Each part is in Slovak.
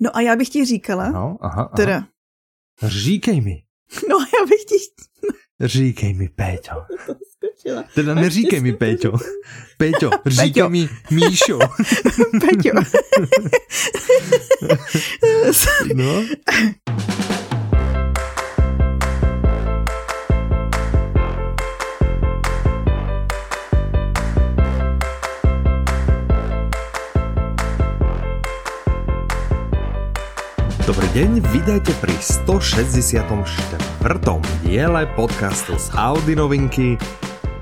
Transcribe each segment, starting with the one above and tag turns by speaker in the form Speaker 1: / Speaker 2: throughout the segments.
Speaker 1: No a já bych ti říkala,
Speaker 2: No, aha, aha.
Speaker 1: teda,
Speaker 2: Říkej mi.
Speaker 1: no a já bych ti
Speaker 2: Říkej mi, Péťo. Teda neříkej mi, Péťo. Péťo, říkej
Speaker 1: Péťo.
Speaker 2: mi Míšo.
Speaker 1: Peťo.
Speaker 2: No. Deň, vítajte pri 164. diele podcastu z Audi novinky.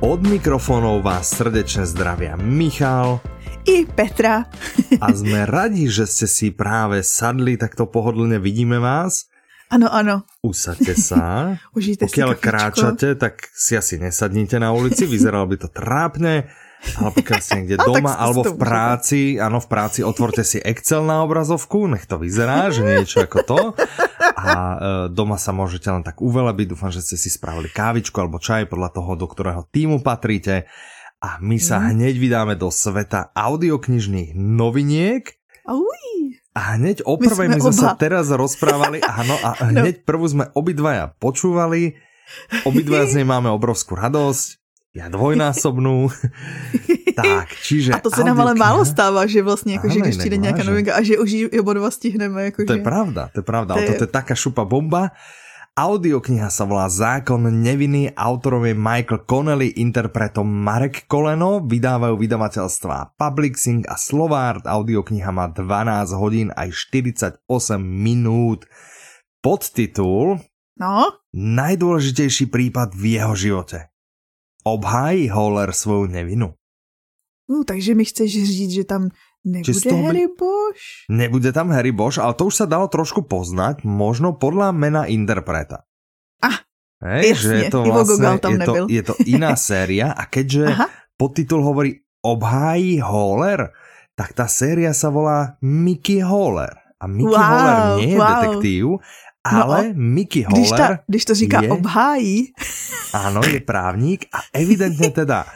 Speaker 2: Od mikrofónov vás srdečne zdravia Michal
Speaker 1: I Petra.
Speaker 2: a sme radi, že ste si práve sadli, takto pohodlne vidíme vás.
Speaker 1: Ano, ano.
Speaker 2: Usaďte sa.
Speaker 1: Užijte si
Speaker 2: Pokiaľ
Speaker 1: kafičko.
Speaker 2: kráčate, tak si asi nesadnite na ulici, vyzeralo by to trápne. Ale pokiaľ ste niekde
Speaker 1: A tak
Speaker 2: doma alebo v práci, áno, v práci otvorte si Excel na obrazovku, nech to vyzerá, že niečo ako to. A e, doma sa môžete len tak uvelebiť, dúfam, že ste si spravili kávičku alebo čaj podľa toho, do ktorého týmu patríte. A my sa
Speaker 1: Mhm.
Speaker 2: hneď vydáme do sveta audioknižných noviniek.
Speaker 1: Auj.
Speaker 2: A hneď o
Speaker 1: My
Speaker 2: prvej
Speaker 1: sme
Speaker 2: my sme sa teraz rozprávali, áno, a
Speaker 1: No.
Speaker 2: hneď prvú sme obidvaja počúvali, obidvaja z nej máme obrovskú radosť, ja dvojnásobnú. tak, čiže...
Speaker 1: A to se nám ale málo stává, že vlastně jako, že když přijde nějaká novinka a že už ji oba dva stihneme. Jako,
Speaker 2: To je
Speaker 1: že...
Speaker 2: pravda, to je pravda,
Speaker 1: To je-
Speaker 2: toto je taká šupa bomba. Audiokniha sa volá Zákon neviny, autorom je Michael Connelly, interpretom Marek Koleno, vydávajú vydavateľstva Publixing a Slovart, audiokniha má 12 hodín aj 48 minút. Podtitul
Speaker 1: No,
Speaker 2: Najdôležitejší prípad v jeho živote. Obhájí Holler svoju nevinu.
Speaker 1: no, takže mi chceš říct, že tam nebude
Speaker 2: z toho by-
Speaker 1: Harry Bosch?
Speaker 2: Nebude tam Harry Bosch, ale to už sa dalo trošku poznať, možno podľa mena interpreta.
Speaker 1: Ah,
Speaker 2: Hej,
Speaker 1: jasne,
Speaker 2: že je to vlastne,
Speaker 1: tam
Speaker 2: je to, je to iná séria a keďže
Speaker 1: Aha.
Speaker 2: podtitul hovorí Obhájí Holler, tak tá séria sa volá Mickey Holler. A Mickey
Speaker 1: Wow,
Speaker 2: Holler nie je
Speaker 1: wow.
Speaker 2: detektív, ale Mickey
Speaker 1: Když,
Speaker 2: Holler...
Speaker 1: ta, když to říká
Speaker 2: je-
Speaker 1: obhájí,
Speaker 2: Áno, je právnik a evidentne teda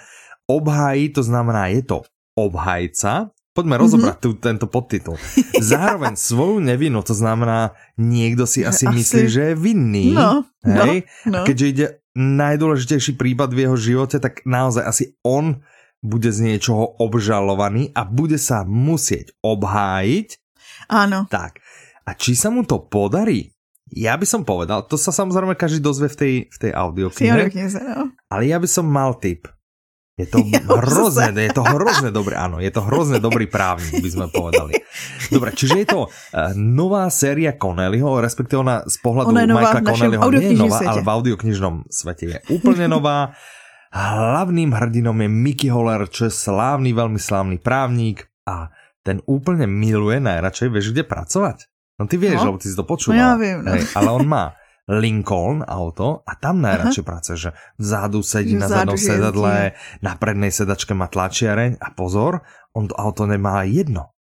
Speaker 2: obhájí, to znamená, je to obhajca. Poďme
Speaker 1: Mhm.
Speaker 2: rozobrať tu, tento podtitul. Zároveň svoju nevinu, to znamená, niekto si asi,
Speaker 1: Asi.
Speaker 2: myslí, že je vinný.
Speaker 1: no, no,
Speaker 2: hej?
Speaker 1: no.
Speaker 2: A keďže ide najdôležitejší prípad v jeho živote, tak naozaj asi on bude z niečoho obžalovaný a bude sa musieť obhájiť.
Speaker 1: Áno.
Speaker 2: Tak, a či sa mu to podarí? Ja by som povedal, to sa samozrejme každý dozve v tej, v tej audioknihe.
Speaker 1: No.
Speaker 2: Ale ja by som mal tip. Je to
Speaker 1: Ja
Speaker 2: hrozne,
Speaker 1: zase.
Speaker 2: je to hrozne dobrý, áno, je to hrozne dobrý právnik, by sme povedali. Dobre, čiže je to uh, nová séria Connellyho, respektíve ona z pohľadu
Speaker 1: Ona
Speaker 2: Michaela Connellyho nie je nová,
Speaker 1: svete.
Speaker 2: ale v audioknižnom svete je úplne nová. Hlavným hrdinom je Mickey Holler, čo je slávny, veľmi slávny právnik a ten úplne miluje najradšej, vieš, kde pracovať? No ty vieš,
Speaker 1: No.
Speaker 2: lebo ty si to počúval.
Speaker 1: No ja viem, no.
Speaker 2: ale on má Lincoln auto a tam najradšej pracuje, že vzadu sedí na zadnom sedadle, na prednej sedačke má tlačiareň a pozor, on to auto nemá jedno.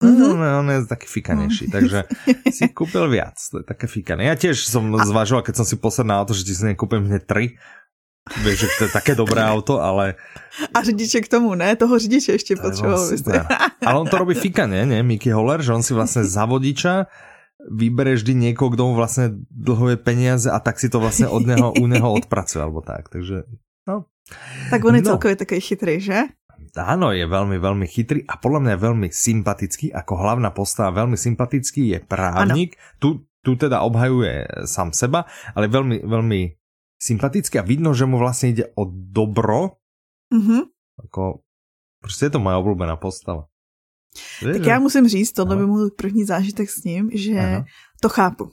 Speaker 1: Mhm.
Speaker 2: On, on je taký fikanejší, takže si kúpil viac, to je také fikané. Ja tiež som zvažoval, keď som si na auto, že ti si nekúpim hneď tri, Vieš, že to je také dobré auto, ale...
Speaker 1: A řidiče k tomu ne, toho řidiče ještě potřeboval.
Speaker 2: super. Ale on to robí fikane, nie? Mickey Holler, že on si vlastne za vodiča vybere vždy niekoho, kto mu vlastne dlhuje peniaze a tak si to vlastne od neho, u neho odpracuje, alebo tak. Takže, no.
Speaker 1: Tak on je
Speaker 2: No.
Speaker 1: celkově takový chytrý, že?
Speaker 2: Áno, je veľmi, veľmi chytrý a podľa mňa je veľmi sympatický. Ako hlavná postava veľmi sympatický je právnik. Tu, tu teda obhajuje sám seba, ale veľmi, veľmi sympatický a vidno, že mu vlastne ide o dobro.
Speaker 1: Mhm.
Speaker 2: Ako, proste je to moja obľúbená postava. Vieš,
Speaker 1: Tak
Speaker 2: že-
Speaker 1: já musím říct, tohle
Speaker 2: Aha.
Speaker 1: by můj první zážitek s ním, že
Speaker 2: Aha.
Speaker 1: to chápu.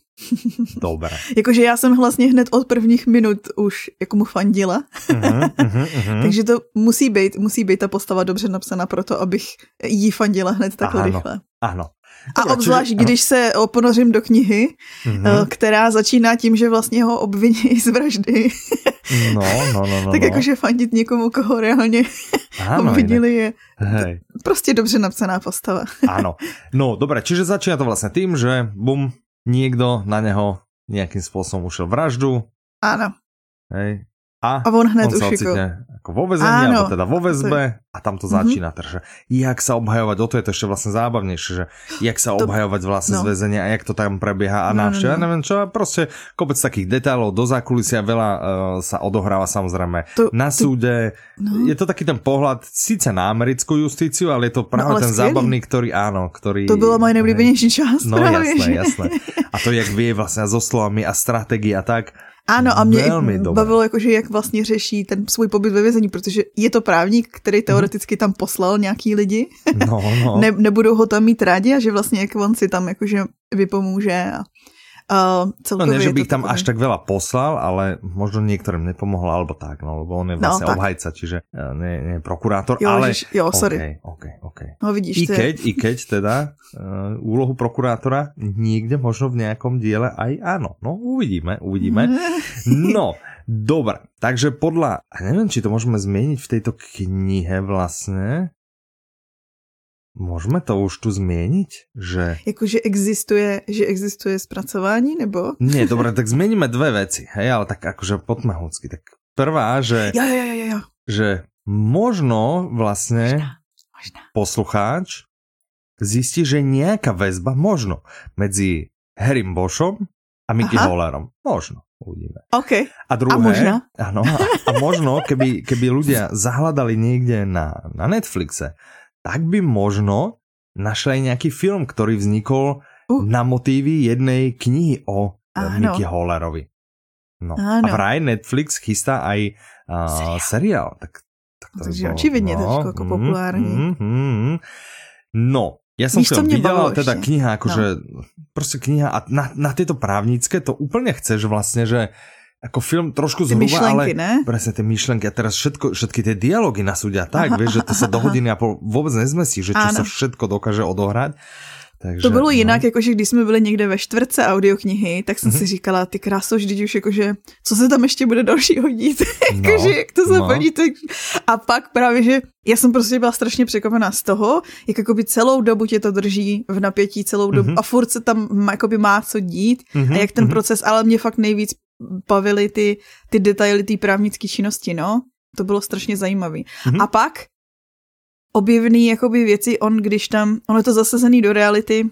Speaker 2: Dobre.
Speaker 1: Jakože já jsem vlastně hned od prvních minut už jako mu fandila,
Speaker 2: Uh-huh, uh-huh,
Speaker 1: takže to musí být, musí být ta postava dobře napsaná proto, abych jí fandila hned takhle
Speaker 2: Áno.
Speaker 1: rychle.
Speaker 2: Áno.
Speaker 1: A
Speaker 2: Dobre,
Speaker 1: obzvlášť,
Speaker 2: čiže-
Speaker 1: když se ponořím do knihy,
Speaker 2: Mhm.
Speaker 1: eh, která začíná tím, že vlastně ho obviní z vraždy,
Speaker 2: No, no, no, no.
Speaker 1: tak
Speaker 2: no.
Speaker 1: jakože fandit někomu, koho reálně
Speaker 2: Áno,
Speaker 1: obvinili je
Speaker 2: Hej.
Speaker 1: prostě dobře napsaná postava.
Speaker 2: Áno. No, dobre, čiže začína to vlastne tým, že bum, niekto na neho nejakým spôsobom ušiel vraždu,
Speaker 1: Áno.
Speaker 2: hej, a,
Speaker 1: a on hned
Speaker 2: on sa ocitne ako vo vezení,
Speaker 1: Áno.
Speaker 2: alebo teda vo väzbe a tam to začína.
Speaker 1: Mhm.
Speaker 2: Takže jak sa obhajovať, o to je to ešte vlastne zábavnejšie, že jak sa
Speaker 1: To-
Speaker 2: obhajovať vlastne z
Speaker 1: no.
Speaker 2: väzenia a jak to tam prebieha a
Speaker 1: No, no,
Speaker 2: návšteva,
Speaker 1: no.
Speaker 2: neviem čo, a proste kopec takých detailov do zákulisia, veľa uh, sa odohráva samozrejme
Speaker 1: To-
Speaker 2: na súde.
Speaker 1: No.
Speaker 2: Je to taký ten pohľad síce na americkú justíciu, ale je to práve
Speaker 1: No,
Speaker 2: ten
Speaker 1: skvělý.
Speaker 2: zábavný, ktorý áno, ktorý...
Speaker 1: To byla moje nejoblíbenější část
Speaker 2: No jasné, jasné. A to, jak vie vlastne so slovami a strategii a tak.
Speaker 1: Ano, a mě
Speaker 2: Velmi dobré.
Speaker 1: bavilo, jakože jak vlastně řeší ten svůj pobyt ve vězení, protože je to právník, který
Speaker 2: Mhm.
Speaker 1: teoreticky tam poslal nějaký lidi,
Speaker 2: No, no.
Speaker 1: ne, nebudou ho tam mít rádi a že vlastně jak on si tam jakože vypomůže a, a
Speaker 2: No nie, že by ich tam až tak veľa poslal, ale možno niektorým nepomohol, alebo tak, no, lebo on je
Speaker 1: No,
Speaker 2: vlastne
Speaker 1: tak.
Speaker 2: obhajca, čiže eh, nie, nie prokurátor,
Speaker 1: Jo,
Speaker 2: ale...
Speaker 1: že, jo, sorry.
Speaker 2: Okay, okay, okay.
Speaker 1: No vidíš,
Speaker 2: I
Speaker 1: je-
Speaker 2: keď, I keď teda uh, úlohu prokurátora niekde možno v nejakom diele aj áno. No uvidíme, uvidíme. No, dobre. Takže podľa, neviem, či to môžeme zmieniť v tejto knihe vlastne. Môžeme to už tu zmieniť? Že...
Speaker 1: Jakože existuje, že existuje zpracování, nebo?
Speaker 2: Nie, dobre, tak zmeníme dve veci, hej, ale tak akože poďme húcky. Tak prvá, že,
Speaker 1: Jo, jo, jo, jo, jo.
Speaker 2: že možno vlastne
Speaker 1: Možná, možná.
Speaker 2: poslucháč zistí, že nejaká väzba možno medzi Harrym Boschom a Mickey. Hollerom. Možno. Uvidíme.
Speaker 1: OK.
Speaker 2: A druhé,
Speaker 1: A možno?
Speaker 2: Áno, a, a možno, keby, keby ľudia zahľadali niekde na, na Netflixe, tak by možno našli aj nejaký film, ktorý vznikol
Speaker 1: Uh.
Speaker 2: na motívy jednej knihy o
Speaker 1: Áno.
Speaker 2: Mickey Hollerovi. No.
Speaker 1: Áno.
Speaker 2: A vraj Netflix chystá aj uh,
Speaker 1: Seriál.
Speaker 2: seriál. Tak, tak
Speaker 1: No, takže očividne teďko ako populárny.
Speaker 2: Mm, mm, no, ja som
Speaker 1: co
Speaker 2: film videl, ale teda
Speaker 1: ešte?
Speaker 2: kniha, akože, proste kniha a na, na tieto právnické to úplne chceš vlastne, že ako film trošku zhruba,
Speaker 1: myšlenky,
Speaker 2: ale
Speaker 1: ne?
Speaker 2: presne tie myšlenky a teraz všetko, všetky tie dialógy na súde a tak,
Speaker 1: Aha,
Speaker 2: vieš, že to sa do hodiny a pol vôbec nezmesí, že čo
Speaker 1: Áno.
Speaker 2: sa všetko dokáže odohrať. Takže,
Speaker 1: To bylo
Speaker 2: no.
Speaker 1: jinak, jakože když jsme byli někde ve čtvrtce audioknihy, tak jsem
Speaker 2: Mhm.
Speaker 1: si říkala, ty kráso, vždyť už jakože, co se tam ještě bude dalšího dít, jakože jak to
Speaker 2: no.
Speaker 1: zapadí. Tak... A pak právě, že já jsem prostě byla strašně překvapená z toho, jak jakoby celou dobu tě to drží v napětí celou dobu
Speaker 2: Mhm.
Speaker 1: a furt se tam jakoby má co dít
Speaker 2: Mhm,
Speaker 1: a jak ten
Speaker 2: mhm.
Speaker 1: proces, ale mě fakt nejvíc bavily ty, ty detaily té právnické činnosti, no. To bylo strašně zajímavý.
Speaker 2: Mhm.
Speaker 1: A pak objevný jakoby věci, on když tam, ono je to zasazený do reality,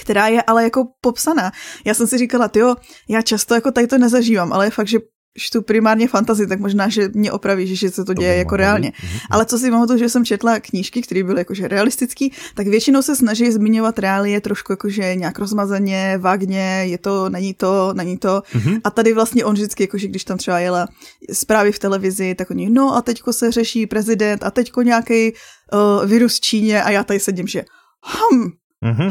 Speaker 1: která je ale jako popsaná. Já jsem si říkala, jo, já často jako tady to nezažívám, ale je fakt, že čtu primárně fantazy, tak možná, že mě opraví, že se to děje
Speaker 2: by
Speaker 1: jako reálně.
Speaker 2: Mhm.
Speaker 1: Ale co si pamatuju, že jsem četla knížky, které byly jakože realistický, tak většinou se snaží zmiňovat reálie trošku jakože nějak rozmazaně, vágně, je to, není to, není to.
Speaker 2: Mhm.
Speaker 1: A tady vlastně on vždycky, jakože když tam třeba jela zprávy v televizi, tak oni, no a teďko se řeší prezident a teďko nějaký uh, virus v Číně a já tady sedím, že hm, Hm.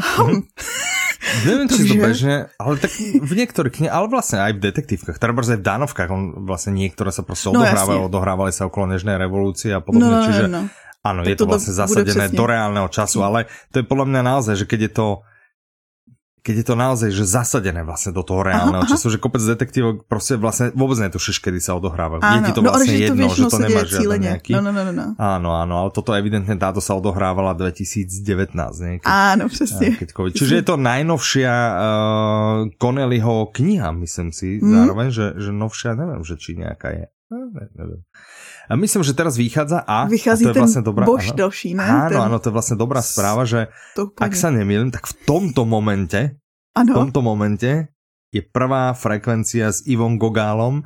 Speaker 2: Neviem, či to bežne, ale tak v niektorých knihách, ale vlastne aj v detektívkach, teda aj v Danovkách, on vlastne niektoré sa proste
Speaker 1: No,
Speaker 2: odohrávajú,
Speaker 1: jasne.
Speaker 2: odohrávali sa okolo Nežnej revolúcie a
Speaker 1: no,
Speaker 2: podobne,
Speaker 1: no,
Speaker 2: čiže
Speaker 1: no, no.
Speaker 2: áno,
Speaker 1: Tak
Speaker 2: je to vlastne zasadené do reálneho času, ale to je podľa mňa naozaj, že keď je to keď je to naozaj že zasadené vlastne do toho reálneho
Speaker 1: Aha, aha.
Speaker 2: času, že kopec detektívok proste vlastne vôbec netušíš, kedy sa odohrávajú. je ti to
Speaker 1: no,
Speaker 2: vlastne
Speaker 1: to
Speaker 2: jedno, že to nemá
Speaker 1: cíleně.
Speaker 2: nejaký...
Speaker 1: No, no, no, no, no.
Speaker 2: Áno, áno, ale toto evidentne táto sa odohrávala 2019, nie? Keď
Speaker 1: Áno, přesně.
Speaker 2: keď COVID. Čiže je to najnovšia uh, Connellyho kniha, myslím si,
Speaker 1: Mhm.
Speaker 2: zároveň, že, že novšia, neviem, že či nejaká je. Ne, neviem. A myslím, že teraz vychádza a,
Speaker 1: Vychází
Speaker 2: a to je vlastne dobrá,
Speaker 1: Bož
Speaker 2: áno,
Speaker 1: další, ne?
Speaker 2: áno,
Speaker 1: ten,
Speaker 2: áno, to je vlastne dobrá správa, že ak sa nemýlim, tak v tomto momente, v
Speaker 1: ano,
Speaker 2: tomto momente je prvá frekvencia s Ivom Gogálom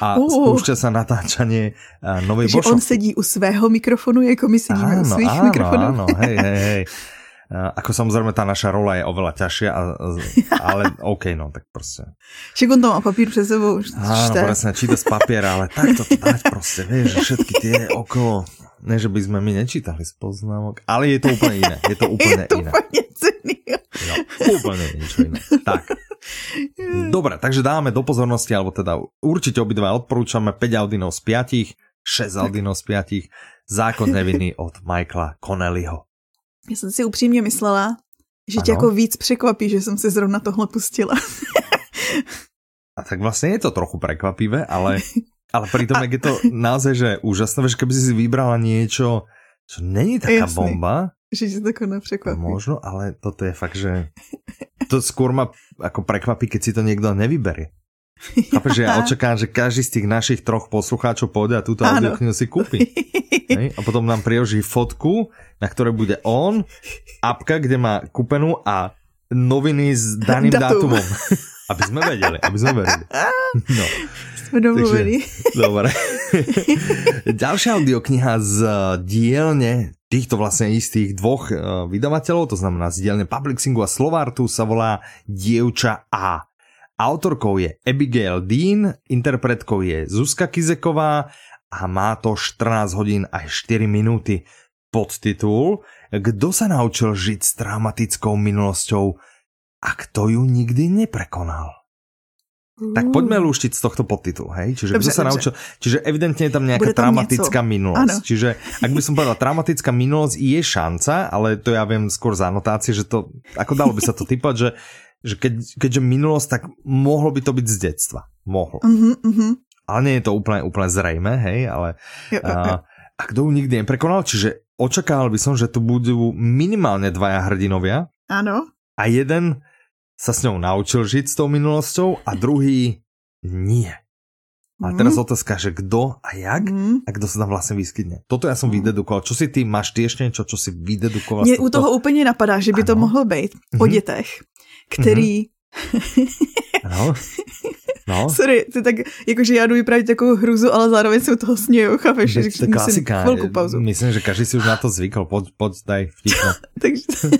Speaker 2: a
Speaker 1: Uh.
Speaker 2: spúšťa sa natáčanie uh, novej Bošovky.
Speaker 1: on sedí u svého mikrofonu, jako my sedíme u svých
Speaker 2: áno,
Speaker 1: mikrofonů.
Speaker 2: áno, hej, hej, hej. A Ako samozrejme tá naša rola je oveľa ťažšia, a, ale OK, no tak proste.
Speaker 1: Však on to má papír před sebou, už
Speaker 2: Áno,
Speaker 1: čte.
Speaker 2: presne, číta z papiera, ale takto to dať proste, vieš, že všetky tie okolo, ne, že by sme my nečítali z poznámok, ale je to úplne iné, je to úplne
Speaker 1: je to
Speaker 2: iné.
Speaker 1: úplně cený.
Speaker 2: Jo, úplne niečo iné. Tak. Dobre, takže dáme do pozornosti, alebo teda určite obidva odporúčame 5 Audinov z 5, 6 Audinov z 5, Zákon neviny od Michaela Connellyho.
Speaker 1: Já jsem si upřímně myslela, že tě
Speaker 2: Ano.
Speaker 1: jako víc překvapí, že jsem si zrovna tohle pustila.
Speaker 2: A tak vlastne je to trochu prekvapivé, ale, ale pritom, jak je to naozaj, že úžasné, vieš, keby si si vybrala niečo, čo není taká
Speaker 1: Jasný.
Speaker 2: bomba,
Speaker 1: že tě to nepřekvapí.
Speaker 2: možno, ale toto je fakt, že to skôr ma ako prekvapí, keď si to niekto nevyberie. Chápeš, že ja očakám, že každý z tých našich troch poslucháčov pôjde a túto audioknihu si kúpi. Hej? A potom nám priloží fotku, na ktorej bude on, apka, kde má kúpenú a noviny s daným Datum. dátumom. aby sme vedeli, aby sme vedeli. No.
Speaker 1: Sme domluvení.
Speaker 2: Dobre. Ďalšia audiokniha z dielne týchto vlastne istých dvoch uh, vydavateľov, to znamená z dielne Publixingu a Slovartu sa volá Dievča A. Autorkou je Abigail Dean, interpretkou je Zuzka Kizeková a má to 14 hodín aj 4 minúty. Podtitul Kto sa naučil žiť s traumatickou minulosťou a kto ju nikdy neprekonal? Tak poďme lúštiť z tohto podtitulu, hej? Čiže, dobře, sa naučil, čiže evidentne je tam nejaká tam traumatická nieco. minulosť. Ano. Čiže ak by som povedal, traumatická minulosť je šanca, ale to ja viem skôr z anotácie, že to, ako dalo by sa to typovať, že, že keď, keďže minulosť, tak mohlo by to byť z detstva. Mohlo. Uh-huh, uh-huh. Ale nie je to úplne, úplne zrejme, hej, ale... Jo, jo, jo. A, a kto ju nikdy neprekonal, čiže očakával by som, že tu budú minimálne dvaja hrdinovia.
Speaker 1: Áno.
Speaker 2: A jeden sa s ňou naučil žiť s tou minulosťou a druhý nie. A teraz mm. otázka, že kto a jak mm. a kdo sa tam vlastne vyskytne. Toto ja som mm. vydedukoval. Čo si ty, máš ešte niečo, čo si vydedukoval?
Speaker 1: Mně u toho úplně napadá, že by ano. to mohlo být o mm-hmm. dětech, který... Mm-hmm.
Speaker 2: ano. No.
Speaker 1: Sorry, to tak, jakože já jdu vyprávět takovou hruzu, ale zároveň se u toho směju, chápeš?
Speaker 2: Že to je klasika. Chvilku pauzu. Myslím, že každý si už na to zvykl. Pod, pod, daj vtipno.
Speaker 1: Takže...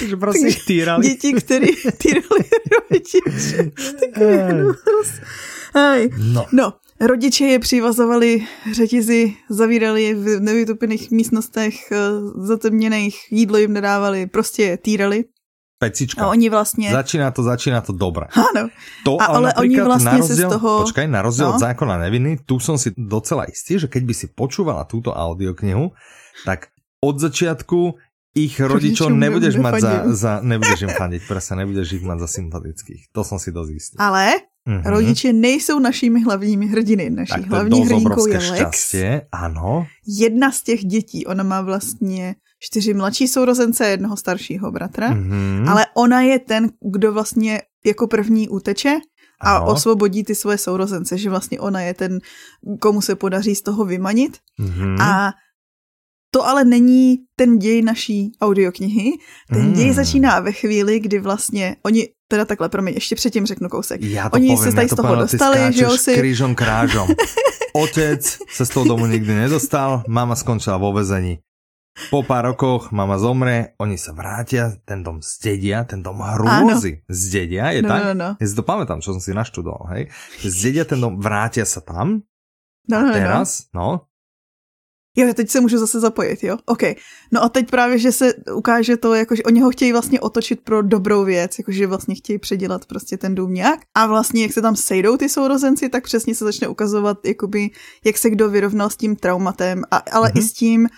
Speaker 2: Takže prostě týrali.
Speaker 1: Děti, které týrali rodiče. No. no. Rodiče je přivazovali řetězy, zavírali je v nevytopených místnostech, eh, zatemněných, jídlo jim nedávali, prostě je týrali.
Speaker 2: Pecička.
Speaker 1: A oni vlastně...
Speaker 2: Začíná to, začíná to dobré.
Speaker 1: Áno.
Speaker 2: To, a ale, ale oni vlastne rozdiel, se z toho... Počkaj, na rozdiel no. od zákona neviny, tu som si docela istý, že keď by si počúvala túto audioknihu, tak od začiatku ich rodičov nebudeš mať za, za, nebudeš im fandiť, presne, nebudeš ich mať za sympatických. To som si dosť istý.
Speaker 1: Ale mm-hmm. rodiče nejsou našimi hlavními hrdiny. Naší tak hlavní hrdinkou je Lex.
Speaker 2: Šťastie, ano.
Speaker 1: Jedna z těch dětí, ona má vlastně čtyři mladší sourozence a jednoho staršího bratra, mm-hmm. ale ona je ten, kdo vlastně jako první uteče a ano. osvobodí ty svoje sourozence, že vlastně ona je ten, komu se podaří z toho vymanit. Mm-hmm. A to ale není ten děj naší audioknihy. Ten mm. děj začíná ve chvíli, kdy vlastně oni, teda takhle, promiň, ještě předtím řeknu kousek.
Speaker 2: Já to
Speaker 1: oni
Speaker 2: povím,
Speaker 1: se tady z toho dostali, že jo si...
Speaker 2: krížom krážom. Otec se z toho domu nikdy nedostal, mama skončila vo vezení. Po pár rokoch mama zomre, oni sa vrátia, ten dom zdedia, ten dom hrôzy zdedia, je no, tak? No, no. Ja si to pamätám, čo som si naštudoval, hej? Zdedia ten dom, vrátia sa tam, no, no, a teraz, no. no.
Speaker 1: Jo, teď se můžu zase zapojit, jo? OK. No a teď právě, že se ukáže to, jako, že oni ho chtějí vlastně otočit pro dobrou věc, jakože vlastně chtějí předělat prostě ten dům nějak. A vlastně, jak se tam sejdou ty sourozenci, tak přesně se začne ukazovat, jakoby, jak se kdo vyrovnal s tím traumatem, a, ale mm-hmm. i s tím,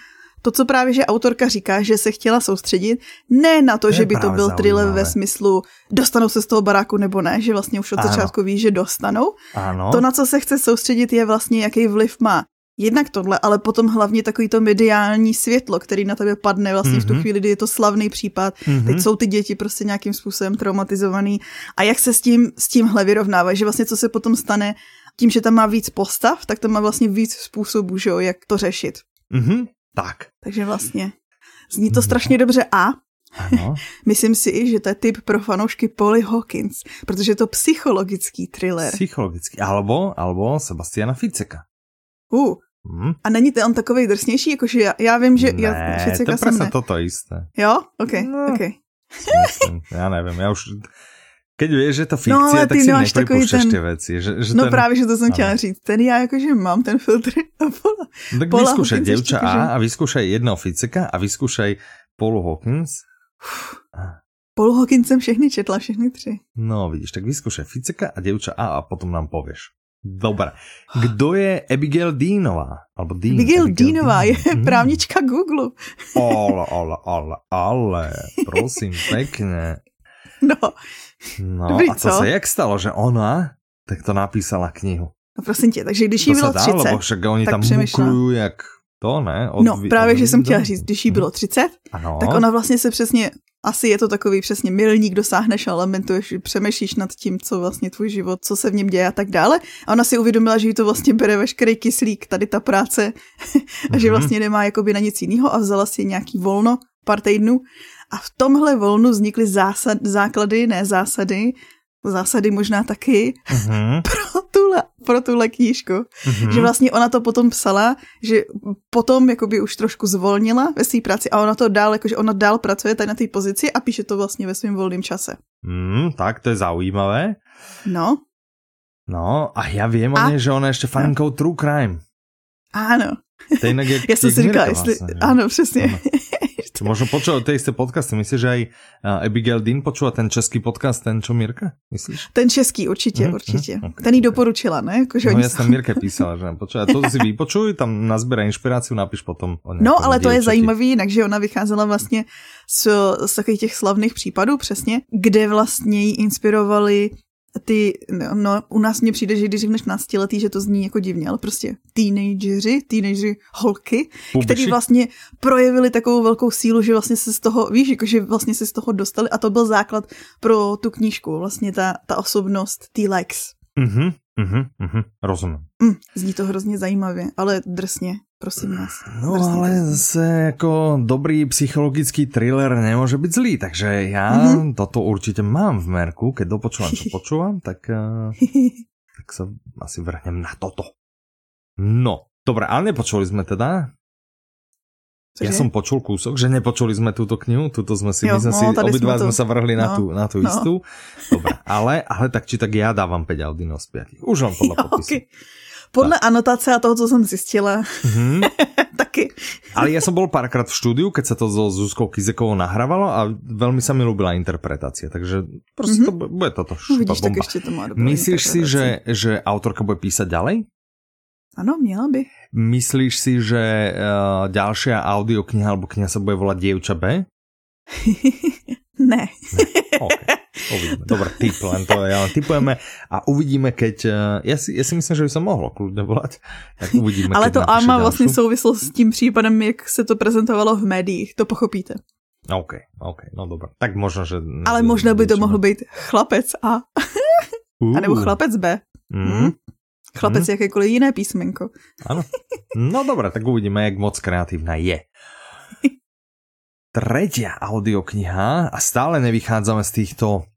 Speaker 1: to, co právě, že autorka říká, že se chtěla soustředit, ne na to, to že by to byl thriller ve smyslu dostanou se z toho baráku nebo ne, že vlastně už od začátku ví, že dostanou.
Speaker 2: Ano.
Speaker 1: To, na co se chce soustředit, je vlastně, jaký vliv má jednak tohle, ale potom hlavně takový to mediální světlo, který na tebe padne vlastně mm-hmm. v tu mhm. chvíli, kdy je to slavný případ. Mm-hmm. Teď jsou ty děti prostě nějakým způsobem traumatizovaný. A jak se s tím s tímhle vyrovnávají, že vlastně co se potom stane tím, že tam má víc postav, tak to má vlastně víc způsobů, že jo, jak to řešit.
Speaker 2: Mm-hmm. Tak.
Speaker 1: Takže vlastně zní to strašně dobře a ano. Myslím si, že to je typ pro fanoušky Polly Hawkins, protože je to psychologický thriller.
Speaker 2: Psychologický, alebo, alebo Sebastiana Ficeka.
Speaker 1: Uh, Hmm. A není to on takový drsnější, jakože já, já vím, že...
Speaker 2: Ne,
Speaker 1: já,
Speaker 2: Ficeka to je ne. toto isté.
Speaker 1: Jo? OK, no, OK.
Speaker 2: Myslím, já nevím, já už Keď vieš, že to fikcia, no, tak si nepripúšťaš ten... tie veci. Že, že
Speaker 1: no
Speaker 2: ten...
Speaker 1: právě, že to jsem chtěla říct. Ten já jakože mám ten filtr. A pola,
Speaker 2: no, tak pola vyskúšaj devča A a vyskúšaj jedného Ficeka a vyskúšaj Paulu Hawkins.
Speaker 1: Paulu Hawkins jsem všechny četla, všechny tři.
Speaker 2: No vidíš, tak vyskúšaj Ficeka a devča A a potom nám povieš. Dobre. Kdo je Abigail Deanová? Alebo
Speaker 1: Dean, Abigail, Abigail Deanová Dean. je mm. právnička Google.
Speaker 2: Ale, ale, ale, ale, prosím, pekne.
Speaker 1: No,
Speaker 2: No Dobrý, a to co? se jak stalo, že ona tak to napísala knihu?
Speaker 1: No prosím tě, takže když jí bylo 30, dá,
Speaker 2: lebo však oni tam muklují jak to, ne?
Speaker 1: Od, no právě, že jsem chtěla říct, když jí bylo 30, ano. tak ona vlastně se přesně asi je to takový přesně milník, dosáhneš a lamentuješ, přemýšlíš nad tím, co vlastně tvůj život, co se v něm děje a tak dále. A ona si uvědomila, že jí to vlastně bere veškerý kyslík, tady ta práce, a že mhm. vlastně nemá jakoby na nic jiného a vzala si nějaký volno pár týdnů. A v tomhle volnu vznikly zásad, základy, ne zásady, zásady možná taky uh-huh. pro, tuhle, pro tuhle knížku. Uh-huh. Že vlastně ona to potom psala, že potom jakoby už trošku zvolnila ve své práci a ona to dál, jakože ona dál pracuje tady na té pozici a píše to vlastně ve svém volném čase.
Speaker 2: Mm, tak to je zaujímavé.
Speaker 1: No.
Speaker 2: No a já vím o že ona ještě fankou True Crime.
Speaker 1: Ano.
Speaker 2: To je jak
Speaker 1: Já jsem si říkala, jestli... Vlastně, ano, přesně. Ano.
Speaker 2: Možno počúva tie isté podcasty. Myslíš, že aj Abigail Dean počúva ten český podcast, ten čo Mirka? Myslíš?
Speaker 1: Ten český, určitě, mm, určitě. Mm, okay, ten jí doporučila, ne? Jako,
Speaker 2: že no jasne, Mirka písala, že počúva, to si vypočuj, tam nazbiera inšpiráciu, napíš potom.
Speaker 1: O no, ale to je zajímavý, jinak, že ona vycházela vlastně z, z takových těch slavných případů, přesně, kde vlastně jí inspirovali ty, no, u nás mně přijde, že když řekneš náctiletý, že to zní jako divně, ale prostě teenageři, teenageři holky, který vlastně projevili takovou velkou sílu, že vlastně se z toho, víš, jako že vlastně se z toho dostali a to byl základ pro tu knížku, vlastně ta, ta osobnost T-Lex.
Speaker 2: Mhm, mhm, mhm, rozumím.
Speaker 1: Mm, zní to hrozně zajímavě, ale drsně prosím vás.
Speaker 2: No ale zase jako dobrý psychologický thriller nemůže být zlý, takže já mm-hmm. toto určitě mám v merku, keď dopočúvam, čo počúvam, tak, uh, tak sa asi vrhnem na toto. No, dobré, ale nepočuli sme teda? Ja som počul kúsok, že nepočuli sme túto knihu, túto sme si, jo, my sme no, si, obidva sme, sme sa vrhli no, na tú, na tú no. istú. Dobre, ale, ale tak či tak ja dávam 5 Audino z 5. Už vám podľa jo, popisu. Okay.
Speaker 1: Podle tak. anotace a toho, co jsem zjistila. Mm-hmm. Taky.
Speaker 2: Ale ja som bol párkrát v štúdiu, keď sa to so Zuzkou Kizekovou nahrávalo a veľmi sa mi ľúbila interpretácia, takže proste mm-hmm. to bude toto šupa Uvidíš, bomba. Tak to má Myslíš si, že, že autorka bude písať ďalej?
Speaker 1: Ano, měla by.
Speaker 2: Myslíš si, že uh, ďalšia audiokniha alebo kniha sa bude volať Dievča B?
Speaker 1: ne. ne.
Speaker 2: Okay. Uvidíme. Dobre, typ, len to len typujeme a uvidíme, keď... Eh, ja si, ja si myslím, že by sa mohlo kľudne volať. Tak uvidíme,
Speaker 1: Ale to A má vlastně souvislost s tím případem, jak se to prezentovalo v médiích, to pochopíte.
Speaker 2: OK, OK, no dobré. Tak možno, že...
Speaker 1: Ale možná by to mohl být chlapec A. Uh. A nebo chlapec B. Mm. Hm? Chlapec mm. jakékoliv jiné písmenko.
Speaker 2: Ano. No dobré, tak uvidíme, jak moc kreatívna je tretia audiokniha a stále nevychádzame z týchto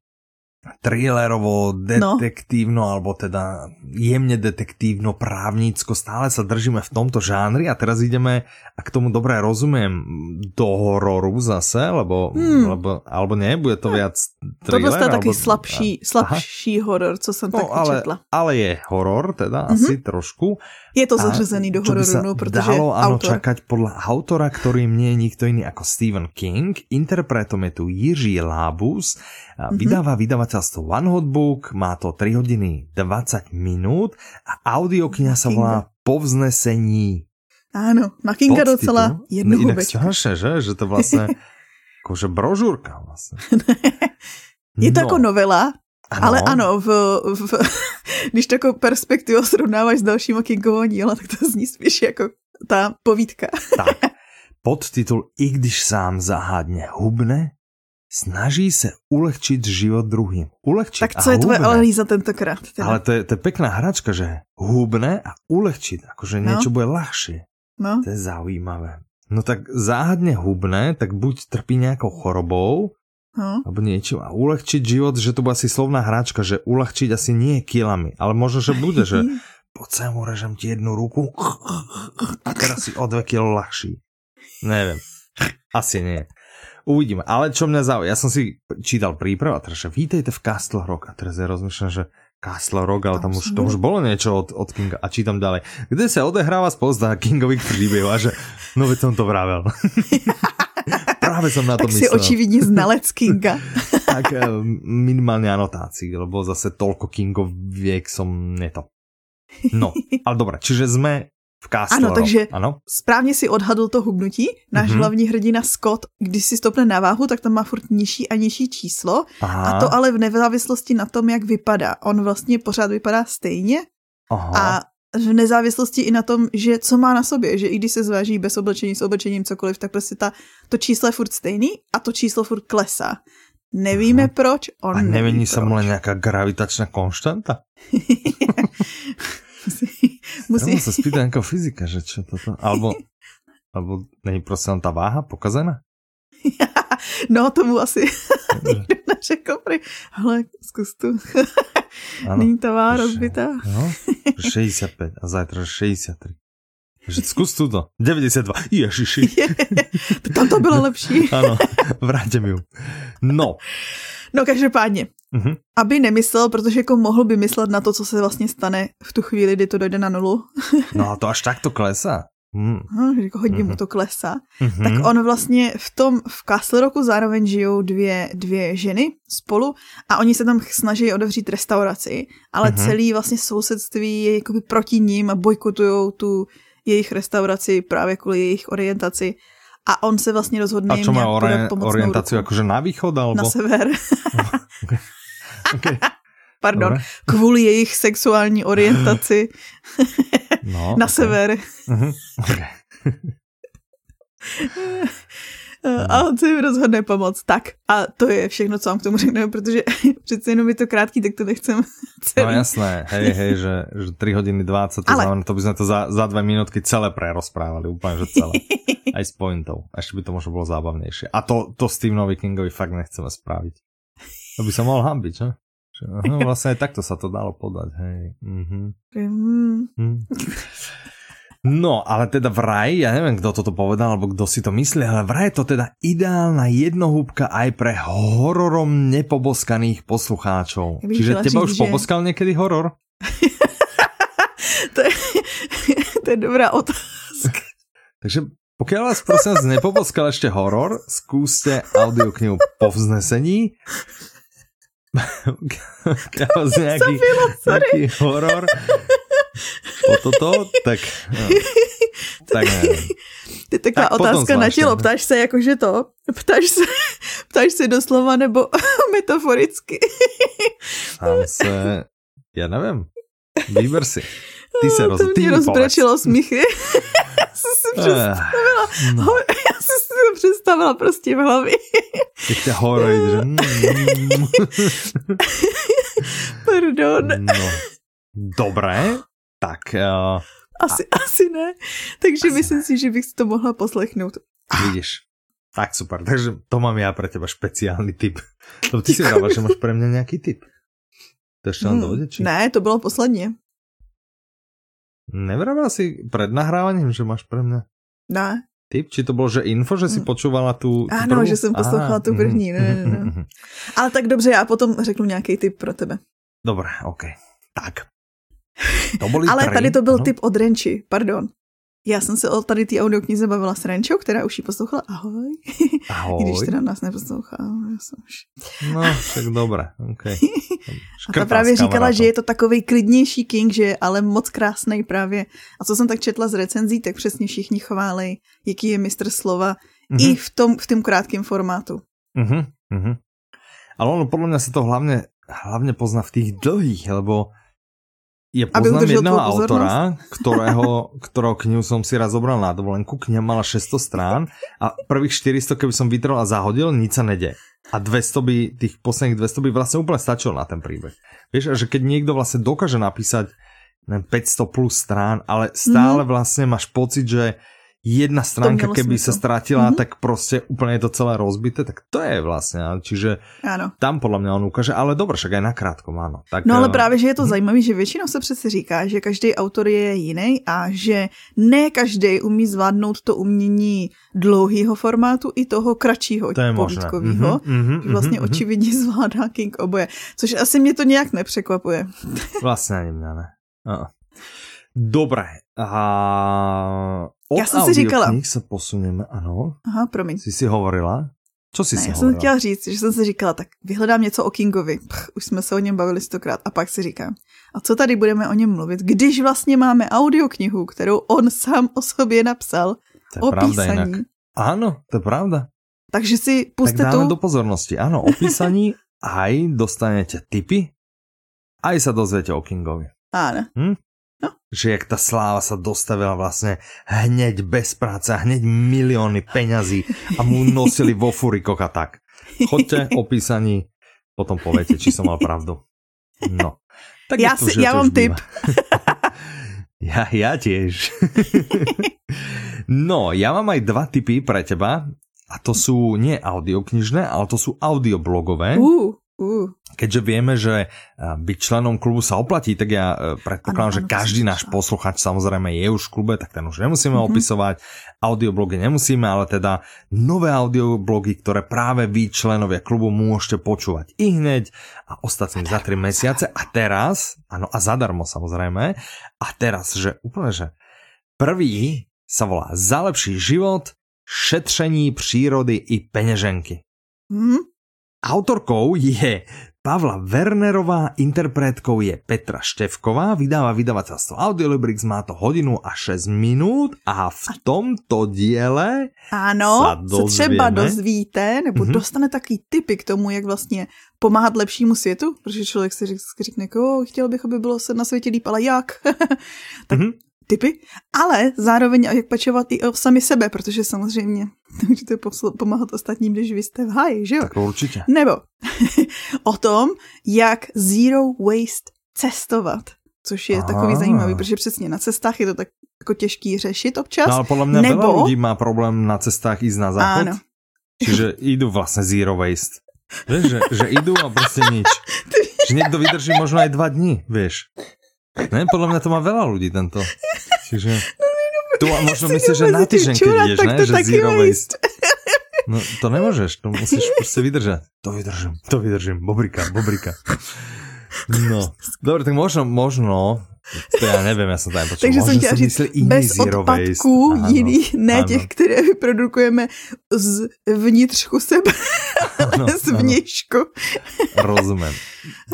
Speaker 2: thrillerovo, detektívno, no. alebo teda jemne detektívno, právnicko, stále sa držíme v tomto žánri a teraz ideme, a k tomu dobre rozumiem, do hororu zase, lebo, hmm. lebo alebo nie, bude to viac thriller?
Speaker 1: To taký slabší, slabší Aha. horor, co som no, tak
Speaker 2: ale,
Speaker 1: četla.
Speaker 2: Ale je horor, teda mm-hmm. asi trošku.
Speaker 1: Je to zařazený do hororu, no, protože dalo,
Speaker 2: áno, autor. čakať podľa autora, ktorým nie je nikto iný ako Stephen King. Interpretom je tu Jiří Lábus. Mm-hmm. Vydáva vydavateľstvo One Hot Book, má to 3 hodiny 20 minút a audiokniha sa volá Povznesení.
Speaker 1: Áno, na Kinga Poctitu. docela jednu
Speaker 2: no, Inak strašne, že? Že to vlastne akože brožúrka vlastne.
Speaker 1: je to no. ako novela, ano. Ale ano, v, v, když takovou perspektivu srovnáváš s dalšíma Kingovou díla, tak to zní spíš jako ta povídka.
Speaker 2: Tak, podtitul I když sám zahádně hubne, snaží se ulehčit život druhým. Ulehčit
Speaker 1: Tak co je tvoje analýza tentokrát?
Speaker 2: Teda? Ale to je, to je pekná hračka, že hubne a ulehčit, akože no. niečo bude ľahšie. No. To je zaujímavé. No tak záhadne hubne, tak buď trpí nejakou chorobou, No. Alebo niečo. A uľahčiť život, že to bude asi slovná hráčka, že uľahčiť asi nie kilami, ale možno, že bude, že poď sem, urežem ti jednu ruku a teraz si o dve kilo ľahší. Neviem. Asi nie. Uvidíme. Ale čo mňa zaujíma, ja som si čítal príprav a teraz, že vítejte v Castle Rock a teraz ja rozmýšľam, že Castle Rock, ale tam, tam už, to už bolo niečo od, od Kinga a čítam ďalej. Kde sa odehráva spozda Kingových príbehov a že no veď som to vravel. Práve som na to
Speaker 1: tak
Speaker 2: myslel.
Speaker 1: Tak si očividne znalec Kinga.
Speaker 2: tak eh, minimálne anotácií, lebo zase toľko Kingoviek som neto. No, ale dobré, čiže sme v Castle
Speaker 1: Ano, takže ano? správně si odhadl to hubnutí. Náš mm-hmm. hlavní hrdina Scott, když si stopne na váhu, tak tam má furt nižší a nižší číslo. Aha. A to ale v nezávislosti na tom, jak vypadá. On vlastně pořád vypadá stejně. Aha. A v nezávislosti i na tom, že co má na sobě, že i když se zváží bez oblečení, s oblečením, cokoliv, tak prostě ta, to číslo je furt stejný a to číslo furt klesá. Nevíme Aha. proč, on
Speaker 2: A nemení
Speaker 1: sa
Speaker 2: mu len nejaká gravitačná konštanta?
Speaker 1: musí, musí.
Speaker 2: Ja sa spýta nejaká fyzika, že čo toto, alebo, alebo není prostě len tá váha pokazená?
Speaker 1: no, tomu asi nikdo neřekl, pri... ale zkus tu. Není ta váha rozbitá.
Speaker 2: No, 65 a zajtra 63. Že zkus to. 92. Ježiši.
Speaker 1: Tam to bylo lepší.
Speaker 2: ano, vrátím ju. No.
Speaker 1: No každopádně, uh-huh. aby nemyslel, protože jako mohl by myslet na to, co se vlastně stane v tu chvíli, kdy to dojde na nulu.
Speaker 2: no a to až tak to klesá.
Speaker 1: Hmm. No, jako hodně uh-huh. mu to klesá. Uh-huh. Tak on vlastně v tom, v Castle Rocku zároveň žijou dvě, dvě ženy spolu a oni se tam snaží odevřít restauraci, ale uh-huh. celý vlastně sousedství je jakoby proti ním a bojkotujou tu jejich restauraci právě kvůli jejich orientaci. A on se vlastně rozhodne
Speaker 2: A čo má ori- orientaci jakože na východ? Alebo...
Speaker 1: Na sever. okay. Pardon, Dobre. kvůli jejich sexuální orientaci no, na okay. sever. Uh-huh. Okay. a on se jim rozhodne pomoct. Tak a to je všechno, co vám k tomu řekneme, protože přece jenom je to krátký, tak to nechcem
Speaker 2: celý. No jasné, hej, hej, že, že 3 hodiny 20, to Ale... znamená, to by sme to za, za dve minútky celé prerozprávali, úplne, že celé. Aj s pointou. Ešte by to možno bolo zábavnejšie. A to, to Stevenovi Kingovi fakt nechceme spraviť. To by sa mohol hambiť, čo? No, vlastne aj takto sa to dalo podať, hej. Mhm. Mm. No, ale teda vraj, ja neviem, kto toto povedal, alebo kto si to myslí, ale vraj je to teda ideálna jednohúbka aj pre hororom nepoboskaných poslucháčov. Ja Čiže teba už že... poboskal niekedy horor?
Speaker 1: to, je, to je dobrá otázka.
Speaker 2: Takže pokiaľ vás prosím vás nepoboskal ešte horor, skúste audioknihu po vznesení. Pokiaľ vás nejaký, nejaký horor po toto, tak... No, tak neviem.
Speaker 1: To je taková tak otázka na tělo. Ptáš se jakože to? Ptáš se, ptáš se doslova nebo metaforicky?
Speaker 2: Sám se... Já nevím. Vyber si. Ty se roz...
Speaker 1: To mě rozbrečilo smíchy. já jsem si představila, uh, no. já jsem si to představila prostě v hlavě.
Speaker 2: Teď tě horoj, že...
Speaker 1: Pardon.
Speaker 2: No. Dobré, tak... Uh,
Speaker 1: asi, a... asi ne. Takže asi myslím ne. si, že bych si to mohla poslechnout.
Speaker 2: Vidíš. Tak super, takže to mám já pro teba špeciálny tip. To ty si dáváš, že máš pre mňa nějaký tip. To ještě hmm, dojde, či?
Speaker 1: Ne, to bylo posledně.
Speaker 2: Nevravila si pred nahrávaním, že máš pre mňa?
Speaker 1: Ne.
Speaker 2: Tip? Či to bylo, že info, že si hmm. počúvala tu,
Speaker 1: tu Ano, že jsem poslouchala tu první. Ne, ne, ne. Ale tak dobře, já potom řeknu nějaký tip pro tebe.
Speaker 2: Dobré, ok. Tak, to boli
Speaker 1: Ale tady to byl no. tip od Renči, pardon. Já jsem se o tady té audioknize bavila s Renčou, která už ji poslouchala. Ahoj.
Speaker 2: Ahoj.
Speaker 1: I když teda nás neposlouchala. Já jsem už...
Speaker 2: No, tak dobré. Okay.
Speaker 1: a ta právě říkala, že je to takový klidnější King, že je ale moc krásný právě. A co jsem tak četla z recenzí, tak přesně všichni chválej, jaký je mistr slova mm-hmm. i v tom, v tom krátkém formátu.
Speaker 2: Mm-hmm. Mm-hmm. Ale ono podľa mňa sa to hlavne, hlavne pozná v tých dlhých, lebo ja poznám jedného autora, ktorého, ktorého knihu som si raz zobral na dovolenku. Kniha mala 600 strán a prvých 400, keby som vytrel a zahodil, nič sa nede. A 200 by, tých posledných 200 by vlastne úplne stačilo na ten príbeh. Vieš, že keď niekto vlastne dokáže napísať 500 plus strán, ale stále mm. vlastne máš pocit, že jedna stránka, keby smysl. sa stratila, mm-hmm. tak prostě úplně je to celé rozbité, tak to je vlastně, čiže ano. tam podle mě on ukáže, ale dobře, však aj na krátko, ano. Tak,
Speaker 1: no ale uh, právě, že je to mm-hmm. zajímavé, že většinou se přece říká, že každý autor je jiný a že ne každý umí zvládnout to umění dlouhého formátu i toho kratšího povídkového. Mm-hmm, vlastně mm-hmm, očividně zvládá King oboje, což asi mě to nějak nepřekvapuje.
Speaker 2: vlastně ani mě ne. Dobré. A
Speaker 1: od Já jsem si říkala.
Speaker 2: se posuneme, ano.
Speaker 1: Aha, promiň.
Speaker 2: Jsi si hovorila? Co jsi
Speaker 1: ne,
Speaker 2: si
Speaker 1: já
Speaker 2: hovorila?
Speaker 1: jsem chtěla říct, že jsem si říkala, tak vyhledám něco o Kingovi. Pch, už jsme se o něm bavili stokrát. A pak si říkám, a co tady budeme o něm mluvit, když vlastně máme audioknihu, kterou on sám o sobě napsal, to je o pravda písaní. Jinak.
Speaker 2: Ano, to je pravda.
Speaker 1: Takže si puste
Speaker 2: tak dáme
Speaker 1: tu...
Speaker 2: do pozornosti. Ano, o písaní aj dostanete tipy, aj sa dozviete o Kingovi.
Speaker 1: Áno. Hm? No.
Speaker 2: Že jak tá sláva sa dostavila vlastne hneď bez práce, hneď milióny peňazí a mu nosili vo furikoch a tak. Choďte opísaní, potom poviete, či som mal pravdu. No.
Speaker 1: Tak ja, si, ja mám tip.
Speaker 2: ja, ja tiež. no, ja mám aj dva tipy pre teba. A to sú nie audioknižné, ale to sú audioblogové.
Speaker 1: Uh. Uh.
Speaker 2: Keďže vieme, že byť členom klubu sa oplatí, tak ja e, predpokladám, ano, že každý náš posluchač samozrejme je už v klube, tak ten už nemusíme mm-hmm. opisovať. Audioblogy nemusíme, ale teda nové audioblogy, ktoré práve vy členovia klubu môžete počúvať i hneď a ostatní za 3 mesiace. A teraz, áno, a zadarmo samozrejme. A teraz, že úplne, že prvý sa volá Za lepší život, šetření přírody i peněženky.
Speaker 1: Mm-hmm.
Speaker 2: Autorkou je Pavla Wernerová, interpretkou je Petra Števková, vydáva vydavateľstvo Audiolibrix, má to hodinu a 6 minút a v tomto diele
Speaker 1: ano, sa dozvieme... se třeba dozvíte, nebo mm-hmm. dostane takový typy k tomu, jak vlastně pomáhat lepšímu světu, protože člověk si řekne, jako, chtěl bych, aby bylo se na světě líp, ale jak? tak mm-hmm typy, ale zároveň jak pečovat i o sami sebe, protože samozřejmě můžete pomáhat ostatním, když vy jste v háji, že jo?
Speaker 2: Tak určitě.
Speaker 1: Nebo o tom, jak zero waste cestovat, což je Aha. takový zajímavý, protože přesně na cestách je to tak jako těžký řešit občas.
Speaker 2: No ale podle mě Nebo... veľa lidí má problém na cestách ísť na záchod. Áno. Čiže idú vlastne zero waste. Vieš, že, že idú a proste nič. Že niekto vydrží možno aj dva dní, vieš. Ne, podľa mňa to má veľa ľudí tento. Čiže... No, no, no, tu a možno myslíš, že na týždeň, keď ideš, ne? Že zero waste. No to nemôžeš, to musíš proste vydržať. To vydržím, to vydržím, bobrika, bobrika. No, dobre, tak možno, možno to já nevím, já jsem to nepočul.
Speaker 1: Takže jsem chtěla říct, bez odpadků jiných, ne ano. těch, které vyprodukujeme z vnitřku sebe, ano, z vnějšku.
Speaker 2: Rozumím.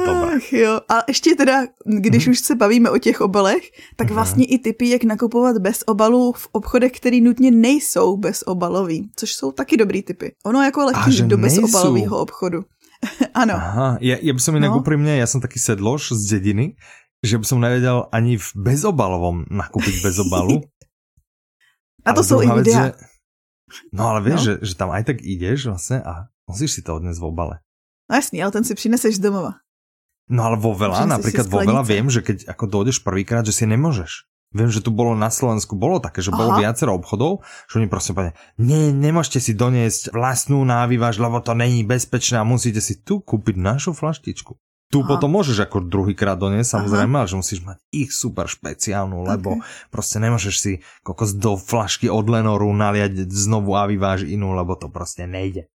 Speaker 1: Ach jo. A ještě teda, když hmm. už se bavíme o těch obalech, tak hmm. vlastně i typy, jak nakupovat bez obalů v obchodech, které nutně nejsou bezobalový, což jsou taky dobrý typy. Ono jako letí do bezobalového obchodu. ano.
Speaker 2: Aha, ja, ja by som inak no. úprimne, ja som taký sedlož z dediny, že by som nevedel ani v bezobalovom nakúpiť bez obalu.
Speaker 1: A to sú i videá. Že,
Speaker 2: no ale vieš, no. Že, že tam aj tak ideš vlastne a musíš si to odnesť v obale.
Speaker 1: No jasný, ale ten si přineseš z domova.
Speaker 2: No ale vo veľa, napríklad vo veľa viem, že keď ako dojdeš prvýkrát, že si nemôžeš. Viem, že tu bolo na Slovensku, bolo také, že bolo Aha. viacero obchodov, že oni proste povedali, nie, nemôžete si doniesť vlastnú návyvaž, lebo to není bezpečné a musíte si tu kúpiť našu flaštičku. Tu Aha. potom môžeš ako druhýkrát doniesť, samozrejme, ale že musíš mať ich super špeciálnu, lebo okay. proste nemôžeš si kokos do flašky od Lenoru naliať znovu a vyváž inú, lebo to proste nejde.